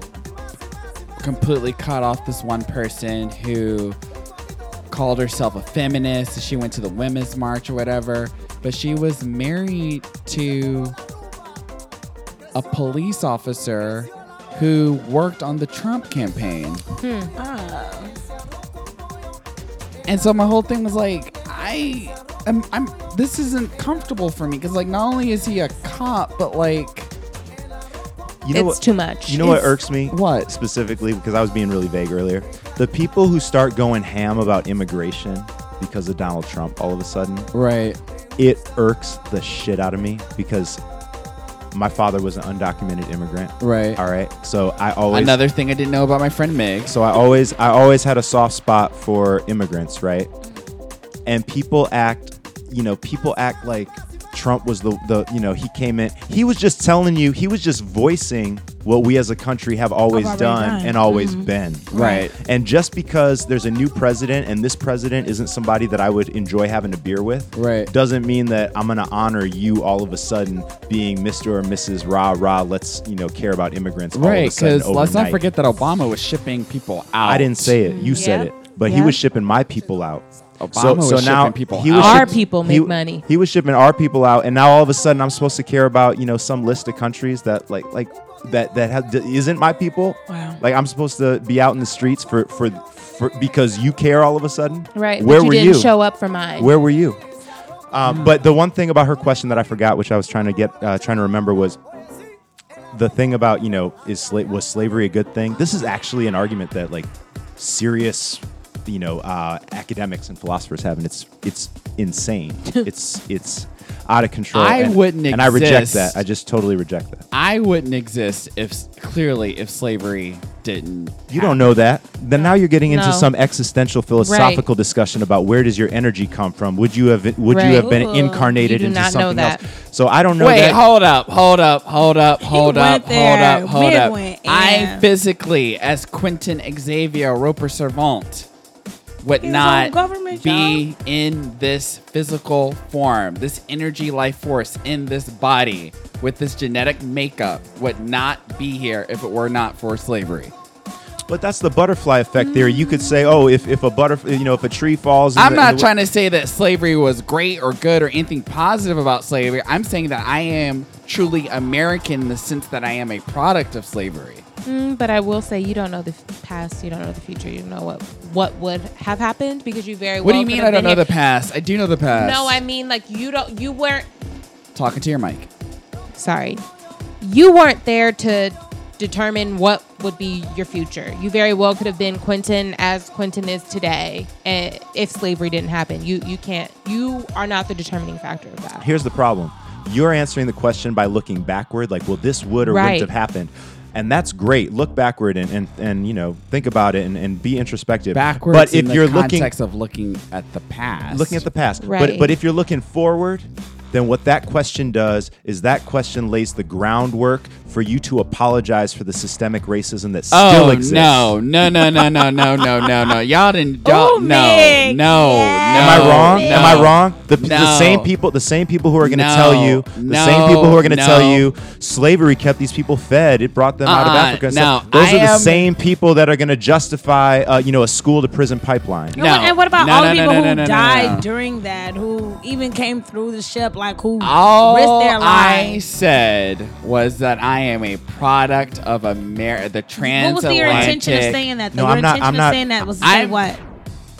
completely cut off this one person who called herself a feminist. She went to the women's march or whatever, but she was married to a police officer who worked on the Trump campaign. Hmm. And so my whole thing was like, I am, I'm. This isn't comfortable for me because like not only is he a cop, but like You know it's what? too much. You know what irks me? what? specifically? Because I was being really vague earlier. The people who start going ham about immigration because of Donald Trump all of a sudden, right. it irks the shit out of me because my father was an undocumented immigrant. Right. All right. So I always Another thing I didn't know about my friend Meg. so I always I always had a soft spot for immigrants, right? And people act, you know, people act like Trump was the the you know, he came in. He was just telling you, he was just voicing what we as a country have always done, done. and always been. Right. And just because there's a new president and this president isn't somebody that I would enjoy having a beer with, Right. doesn't mean that I'm gonna honor you all of a sudden being Mr. or Mrs. Rah Rah. Let's you know care about immigrants. all of a Right, because let's not forget that Obama was shipping people out. I didn't say it. You said Yeah. it. But he was shipping my people out. Obama was shipping people out. Our ship- people make he- money. He was shipping our people out, and now all of a sudden I'm supposed to care about you know some list of countries that like like that that have, that isn't my people. Wow. Like I'm supposed to be out in the streets for for, for because you care all of a sudden. right. Where but you were didn't you? show up for mine. Where were you? Um, But the one thing about her question that I forgot, which I was trying to get, uh, trying to remember, was the thing about you know is sla- was slavery a good thing? This is actually an argument that like serious, you know, uh, academics and philosophers have, and it's it's insane. it's it's out of control. I and, wouldn't and I reject exist. that. I just totally reject that. I wouldn't exist if clearly if slavery didn't. You don't know that. Then now you're getting into No. some existential philosophical discussion about where does your energy come from? Would you have would Right. you have been Ooh. incarnated You do into not know something that. else? So I don't know Wait, that. hold up, hold up, hold up, hold up, went hold there. up, hold Meg up. went I in. physically, as Quentin Xavier Roper Servant, would His not government, be in this physical form, this energy life force in this body with this genetic makeup would not be here if it were not for slavery. But that's the butterfly effect theory. You could say, oh, if, if a butterfly, you know, if a tree falls. I'm the- not the- trying to say that slavery was great or good or anything positive about slavery. I'm saying that I am truly American in the sense that I am a product of slavery. Mm, but I will say you don't know the f- past, you don't know the future, you don't know what what would have happened because you very well. What do you mean I don't know here- the past? I do know the past. No, I mean like you don't. You weren't. talking to your mic. Sorry, you weren't there to determine what would be your future. You very well could have been Quentin as Quentin is today, eh, if slavery didn't happen. You you can't. You are not the determining factor of that. Here's the problem. You're answering the question by looking backward, like, well, this would or Right. wouldn't have happened. And that's great. Look backward and, and, and you know, think about it and, and be introspective. Backwards But if the you're looking context of looking at the past. looking at the past. But but if you're looking forward, then what that question does is that question lays the groundwork for you to apologize for the systemic racism that still Oh exists. no no no no no no no no no y'all didn't y'all Ooh, no Mick. no Yeah. no Am I wrong? no. Am I wrong? The, the same people, the same people who are going to No. tell you, the No. same people who are going to tell you, slavery kept these people fed. It brought them out of Uh-uh. Africa. and No. those I are the am- same people that are going to justify, uh, you know, a school to prison pipeline. No. And what about No, all no, the no, people no, no, who no, no, died no. during that, who even came through the ship, like who All risked their I said was that I am a product of America, the trans. What was your intention of saying that? No, your I'm not- intention I'm of not- saying that was to say I'm- what?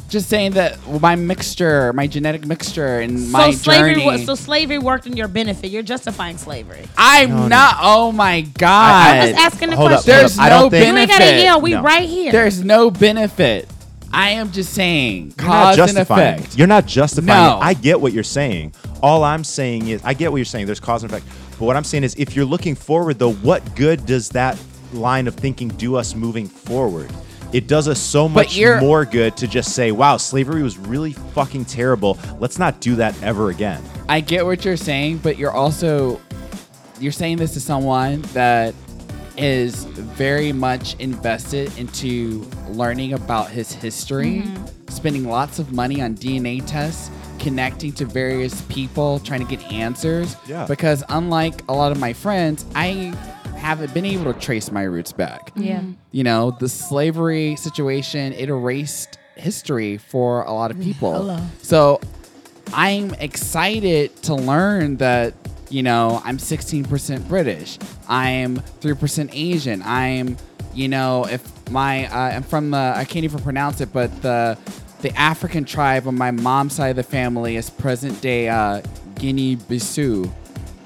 Just saying that my mixture, my genetic mixture, and my so slavery, journey. wa- so slavery worked in your benefit. You're justifying slavery. I'm No, no. not. Oh my god! I- I'm just asking the Hold up, question. hold There's up. I don't no think you ain't benefit. gotta yell. We No. right here. There's no benefit. I am just saying You're not cause and justifying effect. it. You're not justifying No. it. I get what you're saying. All I'm saying is, I get what you're saying. There's cause and effect. But what I'm saying is, if you're looking forward, though, what good does that line of thinking do us moving forward? It does us so much more good to just say, wow, slavery was really fucking terrible. Let's not do that ever again. I get what you're saying, but you're also you're saying this to someone that is very much invested into learning about his history, mm-hmm. spending lots of money on DNA tests, connecting to various people, trying to get answers. Yeah. Because unlike a lot of my friends, I haven't been able to trace my roots back. Yeah. You know, the slavery situation, it erased history for a lot of people. Hello. So I'm excited to learn that, you know, I'm 16% British. I'm 3% Asian. I'm, you know, if my, uh, I'm from the, I can't even pronounce it, but the, the African tribe on my mom's side of the family is present day uh, Guinea Bissau.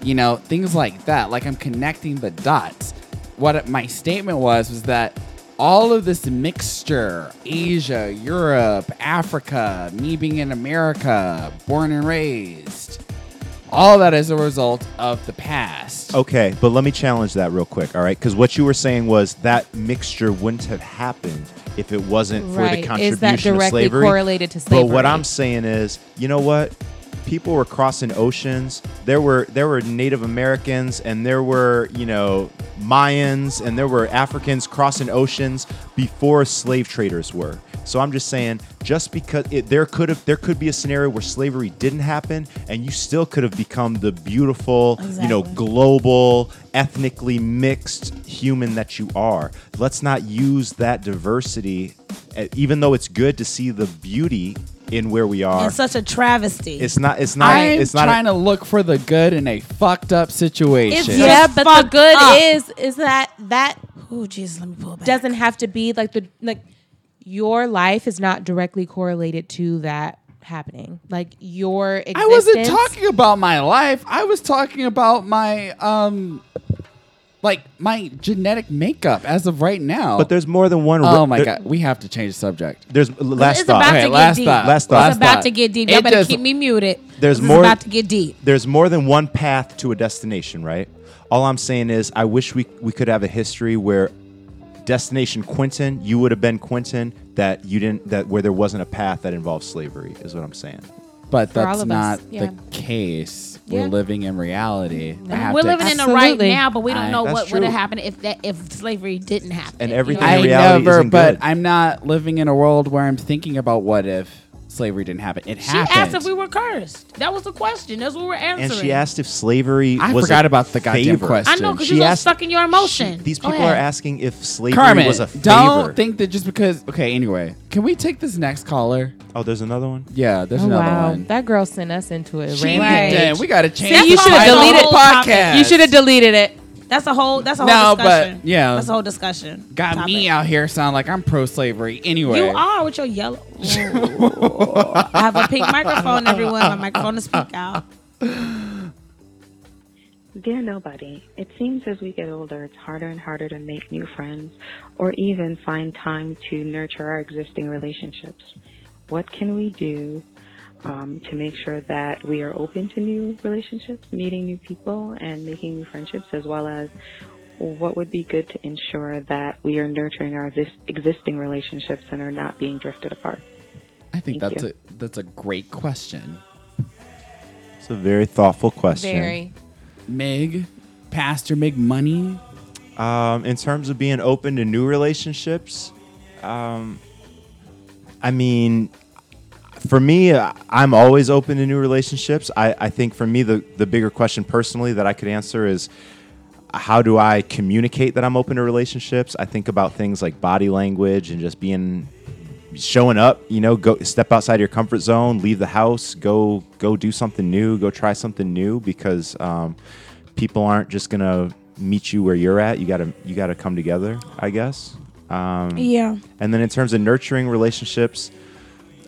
You know things like that. Like i'm connecting the dots. What my statement was was that all of this mixture asia europe africa me being in america born and raised all that is a result of the past. Okay, but let me challenge that real quick, all right? Because what you were saying was that mixture wouldn't have happened if it wasn't for Right. the Is contribution that directly of slavery. correlated to slavery. But what? I'm saying is, you know what? People were crossing oceans. There were there were Native Americans and there were you know Mayans and there were Africans crossing oceans before slave traders were. So I'm just saying, just because it, there could have there could be a scenario where slavery didn't happen, and you still could have become the beautiful, you know, global, ethnically mixed human that you are. Let's not use that diversity, uh, even though it's good to see the beauty in where we are. It's such a travesty. It's not. It's not. i'm it's not. trying to look for the good in a fucked up situation It's Yeah, Just but the good up. is is that that oh Jesus, let me pull it back. doesn't have to be like the like your life is not directly correlated to that happening. Like your existence. I wasn't talking about my life. I was talking about my um like my genetic makeup as of right now. but there's more than one. Oh re- my there- god, we have to change the subject. There's last it's thought. about Okay, to get last deep. thought. Last thought. It's about thought. to get deep. Y'all better just- keep me muted. There's This more- Is about to get deep. there's more than one path to a destination, right? All I'm saying is, I wish we we could have a history where destination Quentin, you would have been Quentin. That you didn't. That where there wasn't a path that involved slavery is what I'm saying. But For all that's of us, not yeah. the case. Yeah. We're living in reality. I have We're to living in the Absolutely. right now, but we don't I- know That's what would have true. happened if that if slavery didn't happen. And you know everything what in mean? I reality never, isn't but good. I'm not living in a world where I'm thinking about what if slavery didn't happen. It happened. She happened. asked if we were cursed. That was the question. That's what we're answering. And she asked if slavery I was forgot a about the goddamn favor. question. I know because She you're so asked- stuck in your emotion. She- these Go people are ahead. asking if slavery Carmen, was a favor. don't think that just because. Okay, anyway, can we take this next caller? oh, there's another one. Yeah, there's Oh, another wow, one. that girl sent us into a She rampage. did. We got to change. See, you the should have title of deleted- the podcast. You should have deleted it. That's a whole. That's a whole No, discussion. but, yeah. that's a whole discussion. Got Topic. me out here sound like I'm pro-slavery. Anyway, You are with your yellow. I have a pink microphone. Everyone, my microphone to speak out. Dear Nobody, it seems as we get older, it's harder and harder to make new friends or even find time to nurture our existing relationships. What can we do um, to make sure that we are open to new relationships, meeting new people, and making new friendships, as well as what would be good to ensure that we are nurturing our exis- existing relationships and are not being drifted apart? I think Thank that's you. a that's a great question. It's a very thoughtful question. Very. Mig, Pastor Mig Money. Um, in terms of being open to new relationships, um, I mean, for me, I'm always open to new relationships. I, I think for me, the, the bigger question personally that I could answer is how do I communicate that I'm open to relationships? I think about things like body language and just being showing up you know go step outside your comfort zone leave the house go go do something new go try something new because um, people aren't just gonna meet you where you're at you gotta you gotta come together i guess um, Yeah. and then in terms of nurturing relationships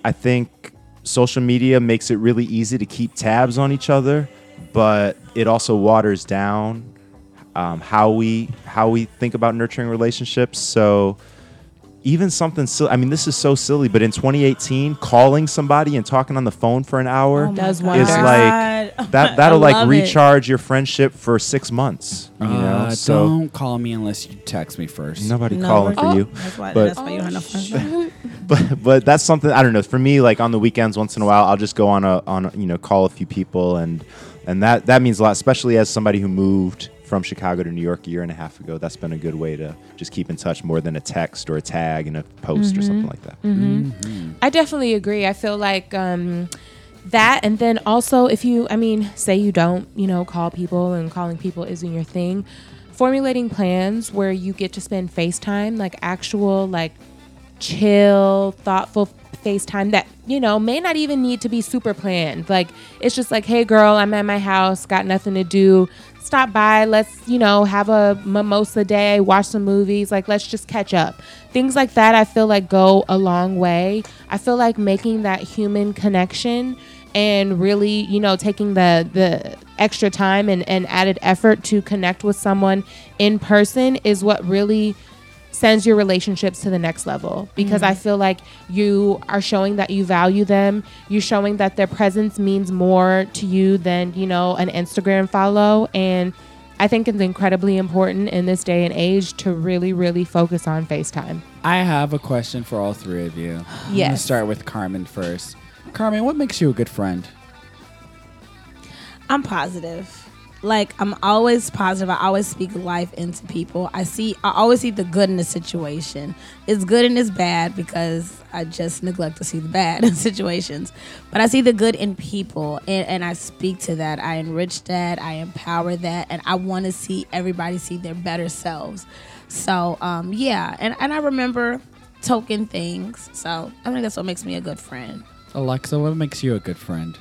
i think social media makes it really easy to keep tabs on each other but it also waters down um, how we how we think about nurturing relationships so even something silly. I mean, this is so silly, but in 2018, calling somebody and talking on the phone for an hour Does is wonders. like that. That'll like love it. recharge your friendship for six months. You know, Uh, so don't call me unless you text me first. nobody No, calling we're- for you. That's why. But- that's why you don't have no friends. now. but but that's something I don't know. For me, like on the weekends, once in a while, I'll just go on a on a, you know call a few people and and that that means a lot, especially as somebody who moved from Chicago to New York a year and a half ago. That's been a good way to just keep in touch more than a text or a tag and a post or something mm-hmm. like that. Mm-hmm. Mm-hmm. I definitely agree. I feel like um, that, and then also if you, I mean, say you don't, you know, call people and calling people isn't your thing, formulating plans where you get to spend FaceTime, like actual, like chill, thoughtful FaceTime that, you know, may not even need to be super planned. Like, it's just like, hey, girl, I'm at my house, got nothing to do. Stop by. Let's, you know, have a mimosa day, watch some movies. Like, let's just catch up. Things like that, I feel like go a long way. I feel like making that human connection and really, you know, taking the, the extra time and, and added effort to connect with someone in person is what really sends your relationships to the next level because mm. I feel like you are showing that you value them. You're showing that their presence means more to you than, you know, an Instagram follow. And I think it's incredibly important in this day and age to really, really focus on FaceTime. I have a question for all three of you. I'm gonna Yes. start with Carmen first. Carmen, what makes you a good friend? I'm positive. Like I'm always positive. I always speak life into people. I see. I always see the good in the situation. It's good and it's bad because I just neglect to see the bad in situations. But I see the good in people, and, and I speak to that. I enrich that. I empower that, and I want to see everybody see their better selves. So um, yeah, and and I remember token things. So I think that's what makes me a good friend. Alexa, what makes you a good friend?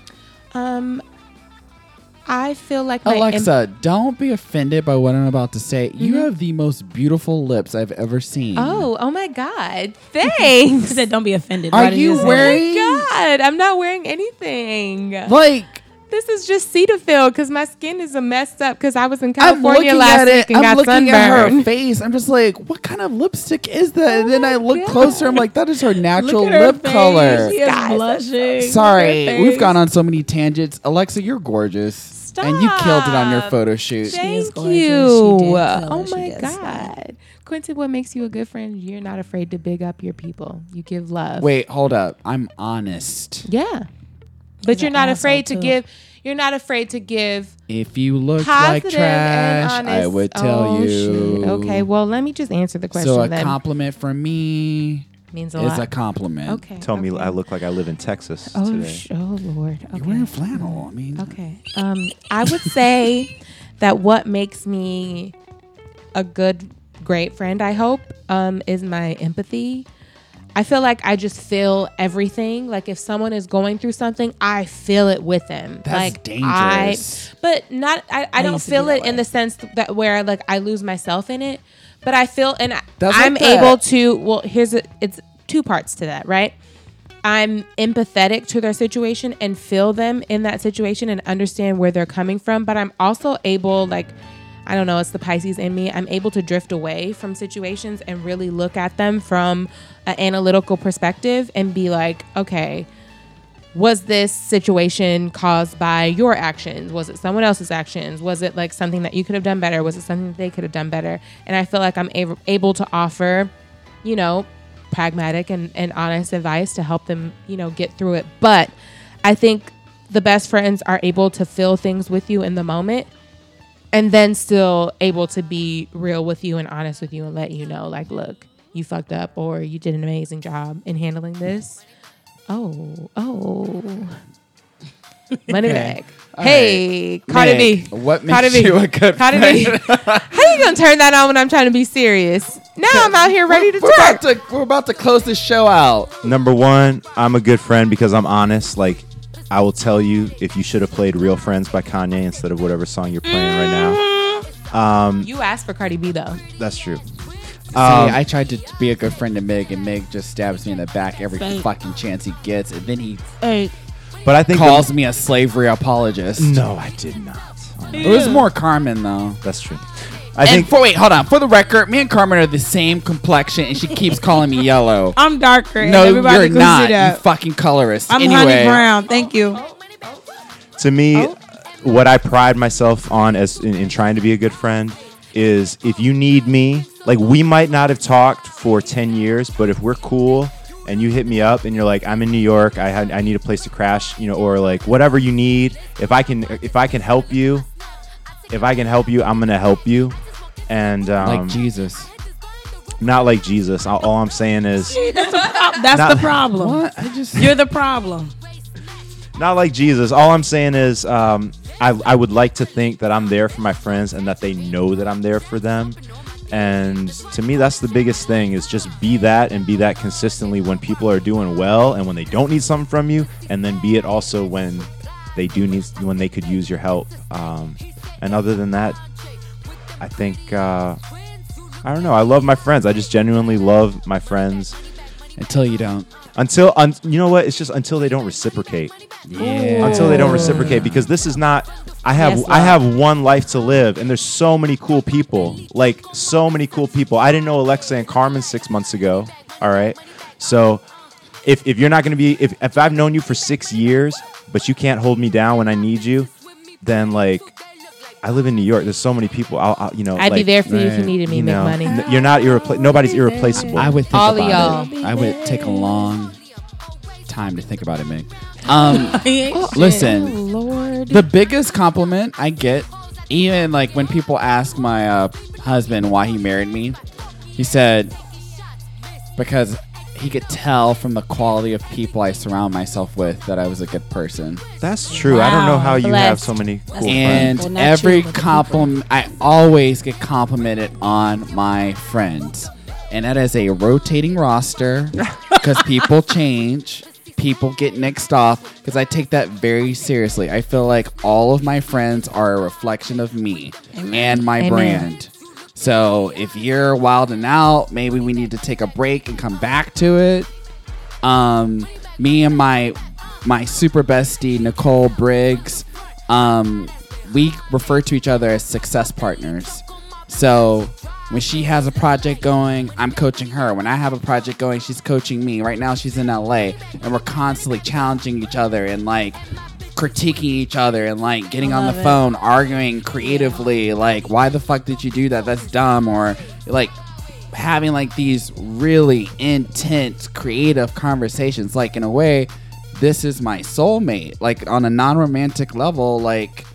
Um, I feel like my Alexa, don't be offended by what I'm about to say. You mm-hmm. have the most beautiful lips I've ever seen. oh, oh my God. He Thanks. said, "Don't be offended." Are Why did you oh say that? wearing- God, I'm not wearing anything. like This is just Cetaphil because my skin is a messed up because I was in California looking last at it. week and I'm got looking at her sunburned. face. I'm just like, what kind of lipstick is that? Oh and then oh I look God. closer. I'm like, that is her natural Look at her lip face. color. She is Guys, blushing. Sorry, Look at her we've gone on so many tangents. Alexa, you're gorgeous. Stop. And you killed it on your photo shoot. She is Thank gorgeous. you. She did kill oh it. Oh my did. God. Quentin, what makes you a good friend? You're not afraid to big up your people. You give love. Wait, hold up. I'm honest. Yeah. But you're not afraid to too. give you're not afraid to give If you look like positive and trash, honest. I would tell Oh, you. shoot. Okay, well let me just answer the question So a then. compliment from me Means a is lot. a compliment. okay. Tell me. I look like I live in Texas Oh, today. sh- oh Lord. Okay. You're wearing flannel. I mean, Okay. Um, I would say that what makes me a good, great friend, I hope, um, is my empathy. I feel like I just feel everything. Like if someone is going through something, I feel it with them. That's like dangerous. I, but not. I, I, don't feel it in the sense that where like I lose myself in it. But I feel and I, That's I'm like able to. Well, here's a, it's two parts to that, right? I'm empathetic to their situation and feel them in that situation and understand where they're coming from. But I'm also able, like, I don't know, it's the Pisces in me. I'm able to drift away from situations and really look at them from an analytical perspective and be like, okay, was this situation caused by your actions? Was it someone else's actions? Was it like something that you could have done better? Was it something that they could have done better? And I feel like I'm able, to offer, you know, pragmatic and, and honest advice to help them, you know, get through it. But I think the best friends are able to fill things with you in the moment and then still able to be real with you and honest with you and let you know, like, look, you fucked up or you did an amazing job in handling this. Oh, oh. Money bag. Hey, Cardi Meg, B. What Cardi makes B. you a good Cardi friend? B. How are you gonna turn that on when I'm trying to be serious? Now I'm out here ready to We're about talk. to we're about to close this show out. Number one, I'm a good friend because I'm honest. Like, I will tell you if you should have played "Real Friends" by Kanye instead of whatever song you're playing right now. You asked for Cardi B though. That's true. See, Um, I tried to be a good friend to Meg, and Meg just stabs me in the back every Thank- fucking chance he gets, and then he Hey, But I think calls me a slavery apologist. no, I did not. Oh, It was more Carmen though. that's true. I and think for wait, hold on. For the record, me and Carmen are the same complexion, and she keeps calling me yellow. I'm darker. and no, everybody you're can not. See You that. fucking colorist. I'm anyway, honey brown. Thank you. to me, Oh. what I pride myself on as in, in trying to be a good friend is if you need me, like we might not have talked for ten years, but if we're cool and you hit me up and you're like, I'm in New York, I had, I need a place to crash, you know, or like whatever you need. If I can, if I can help you, if I can help you, I'm gonna help you. And um, like Jesus. not like Jesus. All, all I'm saying is That's Not- the problem. What? I just You're the problem. not like Jesus. All I'm saying is, um, I, I would like to think that I'm there for my friends and that they know that I'm there for them. And to me, that's the biggest thing is just be that and be that consistently when people are doing well and when they don't need something from you, and then be it also when they do need when they could use your help. Um, and other than that, I think uh, I don't know. I love my friends. I just genuinely love my friends until you don't. until un- you know what? It's just until they don't reciprocate Yeah. until they don't reciprocate because this is not I have Yes, I have one life to live and there's so many cool people like so many cool people I didn't know Alexa and Carmen six months ago all right so if, if you're not gonna be if, if I've known you for six years but you can't hold me down when I need you then like I live in New York there's so many people I'll, I'll you know I'd be there for you if you needed me, you make know, money. n- you're not irrepla- nobody's irreplaceable I would think All of about y'all. it. I would take a long time to think about it, Meg. Um, listen, Lord. the biggest compliment I get, even like when people ask my uh, husband why he married me, he said because he could tell from the quality of people I surround myself with that I was a good person. that's true I don't know Wow. how you have so many cool friends and every you, but the people. compliment I always get complimented on my friends. And that is a rotating roster because people change, people get nixed off because I take that very seriously. I feel like all of my friends are a reflection of me and my Amen. brand. So if you're wilding out, maybe we need to take a break and come back to it. Um, me and my my super bestie Nicole Briggs, um, we refer to each other as success partners. So when she has a project going, I'm coaching her. When I have a project going, she's coaching me. Right now, she's in LA, and we're constantly challenging each other and like critiquing each other and like getting on the it. phone, arguing creatively. Like, why the fuck did you do that? That's dumb. Or like having like these really intense creative conversations like in a way this is my soulmate like on a non-romantic level like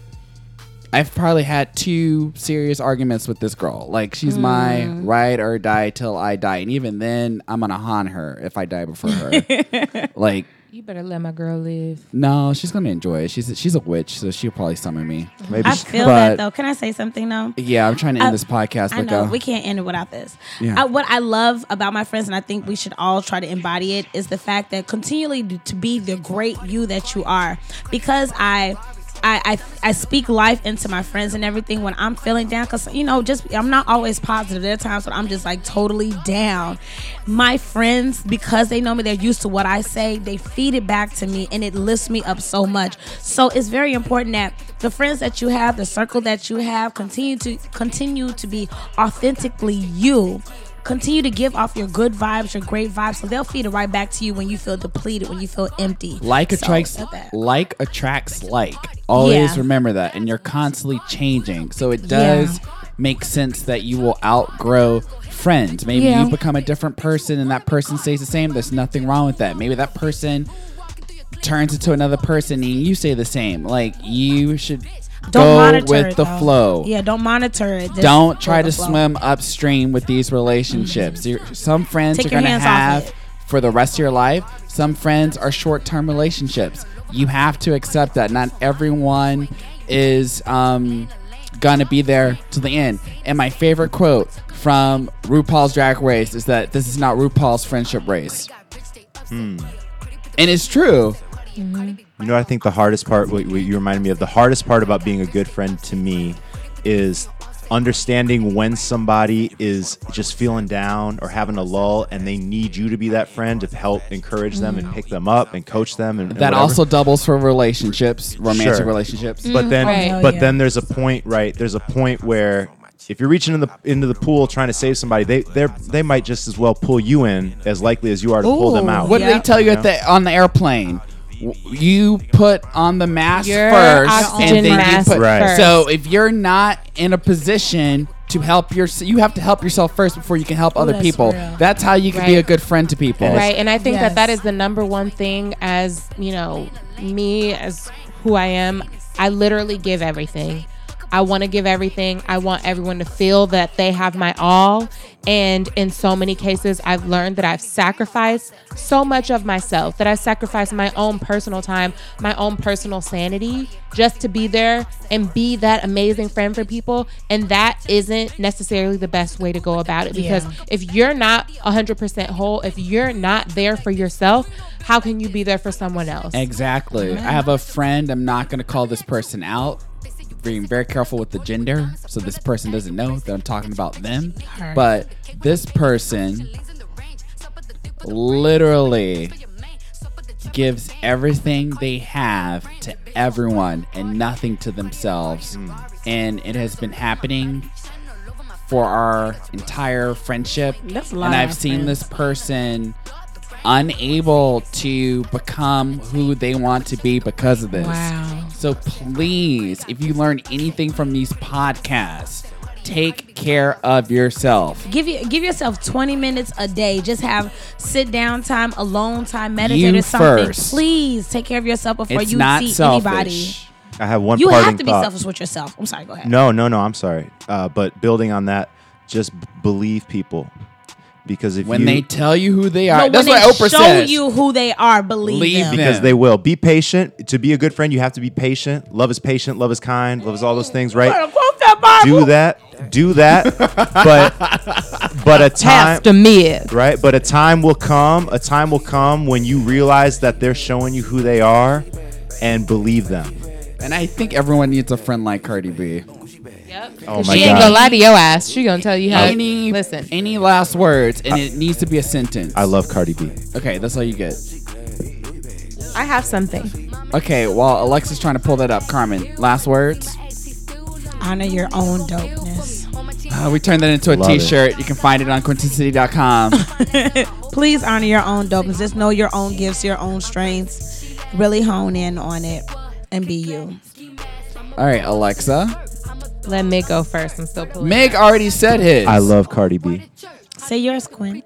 I've probably had two serious arguments with this girl. Like she's my Mm. ride or die till I die, and even then, I'm gonna haunt her if I die before her. like, You better let my girl live. no, she's gonna enjoy it. She's she's a witch, so she'll probably summon me. Maybe I she- feel but- that though. Can I say something though? Yeah, I'm trying to end I- this podcast. I know uh, we can't end it without this. Yeah. I, what I love about my friends, and I think we should all try to embody it, is the fact that continually to be the great you that you are. Because I. I, I, I speak life into my friends and everything when I'm feeling down because you know just I'm not always positive. There are times when I'm just like totally down. My friends because they know me, they're used to what I say. They feed it back to me and it lifts me up so much. So it's very important that the friends that you have, the circle that you have, continue to continue to be authentically you. Continue to give off your good vibes, your great vibes, so they'll feed it right back to you when you feel depleted, when you feel empty. like attracts like attracts like. Always Yeah. remember that, and you're constantly changing. So it does make sense that you will outgrow friends. Maybe Yeah. you become a different person, and that person stays the same. There's nothing wrong with that. Maybe that person turns into another person, and you stay the same. Like you should Don't go monitor with it, the though. flow. Yeah, don't monitor it. Just Don't try to flow. swim upstream with these relationships. You're- Some friends Take are going to have for the rest of your life. Some friends are short term relationships. You have to accept that. Not everyone is um, going to be there to the end. And my favorite quote from RuPaul's Drag Race is that this is not RuPaul's friendship race. Hmm. And it's true. You know, I think the hardest part, what, what you reminded me of, the hardest part about being a good friend to me is understanding when somebody is just feeling down or having a lull and they need you to be that friend to help encourage them and pick them up and coach them. And, and That whatever. also doubles for relationships, romantic Sure. relationships. But then, Right. but oh, then there's a point, right? There's a point where if you're reaching in the into the pool trying to save somebody, they they they might just as well pull you in as likely as you are to pull them out. What do Yeah. they tell you You at the on the airplane? W- You put on the mask Your first, oxygen and then mask you put. Right. first. So if you're not in a position to help your, you have to help yourself first before you can help other that's people. real. That's how you can be Right. a good friend to people. Right and i think that that Yes. is the number one thing as you know me as who i am i literally give everything i want to give everything i want everyone to feel that they have my all and in so many cases i've learned that i've sacrificed so much of myself that i've sacrificed my own personal time my own personal sanity just to be there and be that amazing friend for people and that isn't necessarily the best way to go about it because Yeah. if you're not 100% whole, if you're not there for yourself, how can you be there for someone else? Exactly. I have a friend. I'm not going to call this person out. Being very careful with the gender, so this person doesn't know that I'm talking about them. Her. But this person literally gives everything they have to everyone and nothing to themselves. Hmm. And it has been happening for our entire friendship. That's a lot and I've seen friends. this person unable to become who they want to be because of this. Wow. So please, if you learn anything from these podcasts, take care of yourself. Give you give yourself 20 minutes a day. Just have sit down time, alone time, meditate You or something. first. Please take care of yourself before It's you not see selfish. anybody. I have one You have to be thought. selfish with yourself. I'm sorry, go ahead. No, no, no. I'm sorry. Uh, but building on that, just b- believe people, because if When you, they tell you who they are, But that's when what they Oprah show says. you who they are, believe Believe them. them. because they will be patient. To be a good friend, you have to be patient. Love is patient. Love is kind. Love is all those things, right? Quote that Bible. Do that. Do that. but but a time Pastor Myth. right? But a time will come. A time will come when you realize that they're showing you who they are, and believe them. and I think everyone needs a friend like Cardi B. Oh she my ain't god! gonna lie to your ass. She gonna tell you how. Any listen, any last words, and it needs to be a sentence. I love Cardi B. Okay, that's all you get. I have something. Okay, while Alexa's trying to pull that up, Carmen, last words. Honor your own dopeness. Uh, we turned that into a Love it. shirt You can find it on quintincity.com. Please honor your own dopeness. Just know your own gifts, your own strengths. Really hone in on it and be you. all right, Alexa. Let Mig go first. I'm still pulling. Meg already said his. I love Cardi B. Say yours, Quinn.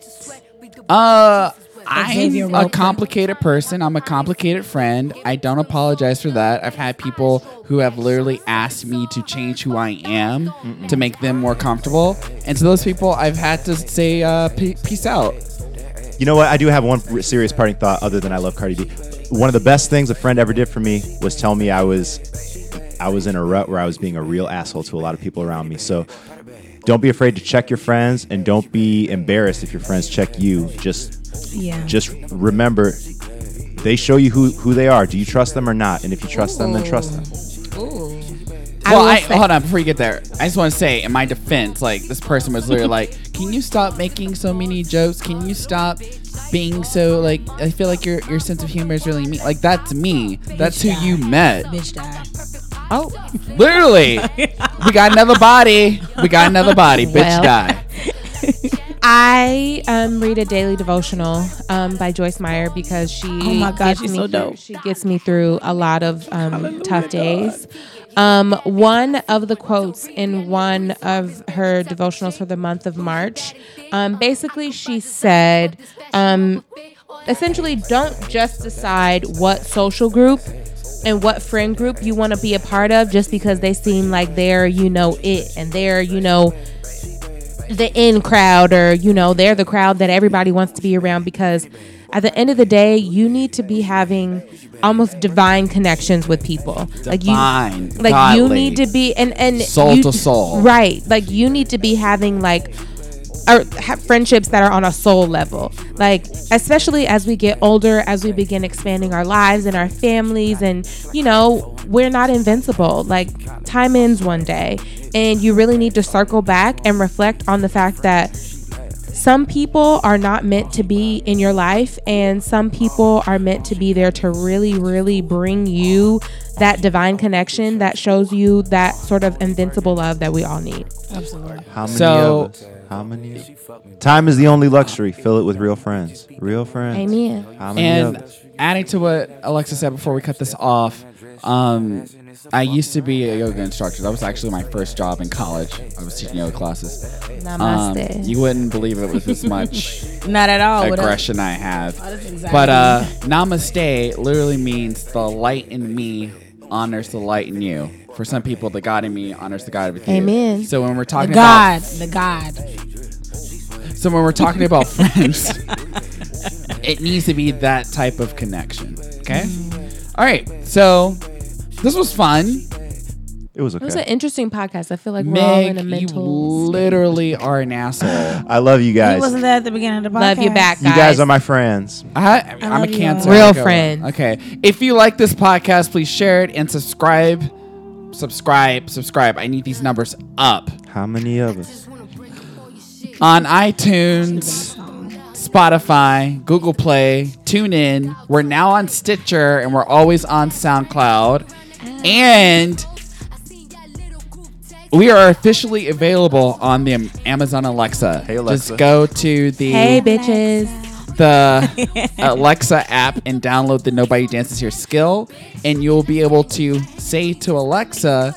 Uh, Xavier I'm a Roper. complicated person. I'm a complicated friend. I don't apologize for that. I've had people who have literally asked me to change who I am to make them more comfortable. And to those people, I've had to say, uh, pe- peace out. You know what? I do have one r- serious parting thought other than I love Cardi B. One of the best things a friend ever did for me was tell me I was I was in a rut where I was being a real asshole to a lot of people around me. So don't be afraid to check your friends and don't be embarrassed if your friends check you. Just Yeah. just remember they show you who, who they are. Do you trust them or not? And if you trust them, then trust them. I well, will I, hold on before you get there. I just want to say, in my defense, like this person was literally like, "Can you stop making so many jokes? Can you stop being so like? I feel like your your sense of humor is really me. Like that's me. That's who you met. Bitch die. Oh, literally. we got another body. We got another body. Bitch Well. die. I um, read a daily devotional um, by Joyce Meyer because she. Oh my God, gets she's me so through- dope. She gets me through a lot of um, tough days. Um, one of the quotes in one of her devotionals for the month of March, um, basically, she said, um, essentially, don't just decide what social group and what friend group you want to be a part of just because they seem like they're, you know, it and they're, you know, the in crowd or you know they're the crowd that everybody wants to be around because at the end of the day you need to be having almost divine connections with people like you Divine, like you need to be and and soul you- to soul. right like you need to be having like or friendships that are on a soul level. Like especially as we get older as we begin expanding our lives and our families and you know we're not invincible. Like time ends one day and you really need to circle back and reflect on the fact that some people are not meant to be in your life and some people are meant to be there to really really bring you that divine connection that shows you that sort of invincible love that we all need Absolutely. How many So- of us? How many? Time is the only luxury. Fill it with real friends. Real friends. Amen. How many And of us? adding to what Alexa said before we cut this off, um, I used to be a yoga instructor. That was actually my first job in college. I was teaching yoga classes. Um, Namaste. you wouldn't believe it was as much Not at all. Aggression I have. exactly But uh, namaste literally means the light in me honors the light in you. For some people, the God in me honors the God with you. Amen. So when we're talking The God. about The God. so when we're talking about friends, it needs to be that type of connection. Okay. All right. So this was fun. It was okay. It was an interesting podcast. I feel like we're all in a Meg, you mental. literally are an asshole. I love you He guys. wasn't there at the beginning of the podcast. Love you back, guys. You guys are my friends. I, I'm a love you cancer. Real Okay, friend. Okay. If you like this podcast, please share it and subscribe. Subscribe. Subscribe. I need these numbers up How many of us? on iTunes. Spotify, Google Play, TuneIn. We're now on Stitcher and we're always on SoundCloud. And we are officially available on the Amazon Alexa. Hey, Alexa. Just go to the Hey, bitches. the Alexa app and download the Nobody Dances Here skill, and you'll be able to say to Alexa,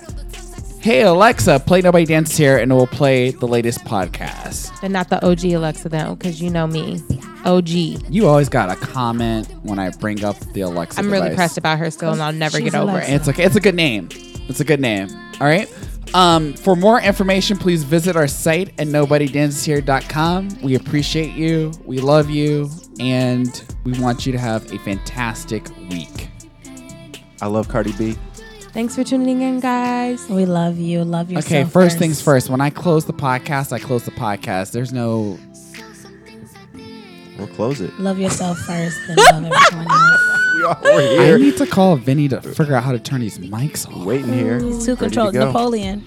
"Hey Alexa, play Nobody Dances Here," and it will play the latest podcast. But not the OG Alexa, though, because you know me. OG. You always got a comment when I bring up the Alexa. I'm really device. pressed about her still, and I'll never She's get over Alexa. it. It's okay. It's a good name. It's a good name. All right. Um, for more information, please visit our site at nobodydanceshere.com. We appreciate you. We love you. And we want you to have a fantastic week. I love Cardi B. Thanks for tuning in, guys. We love you. Love yourself. Okay, first things first. When I close the podcast, I close the podcast. There's no. We'll close it. Love yourself first, then love everyone else. We are we're I need to call Vinny to figure out how to turn these mics off. Waiting here. He's too ready to controlled. Napoleon.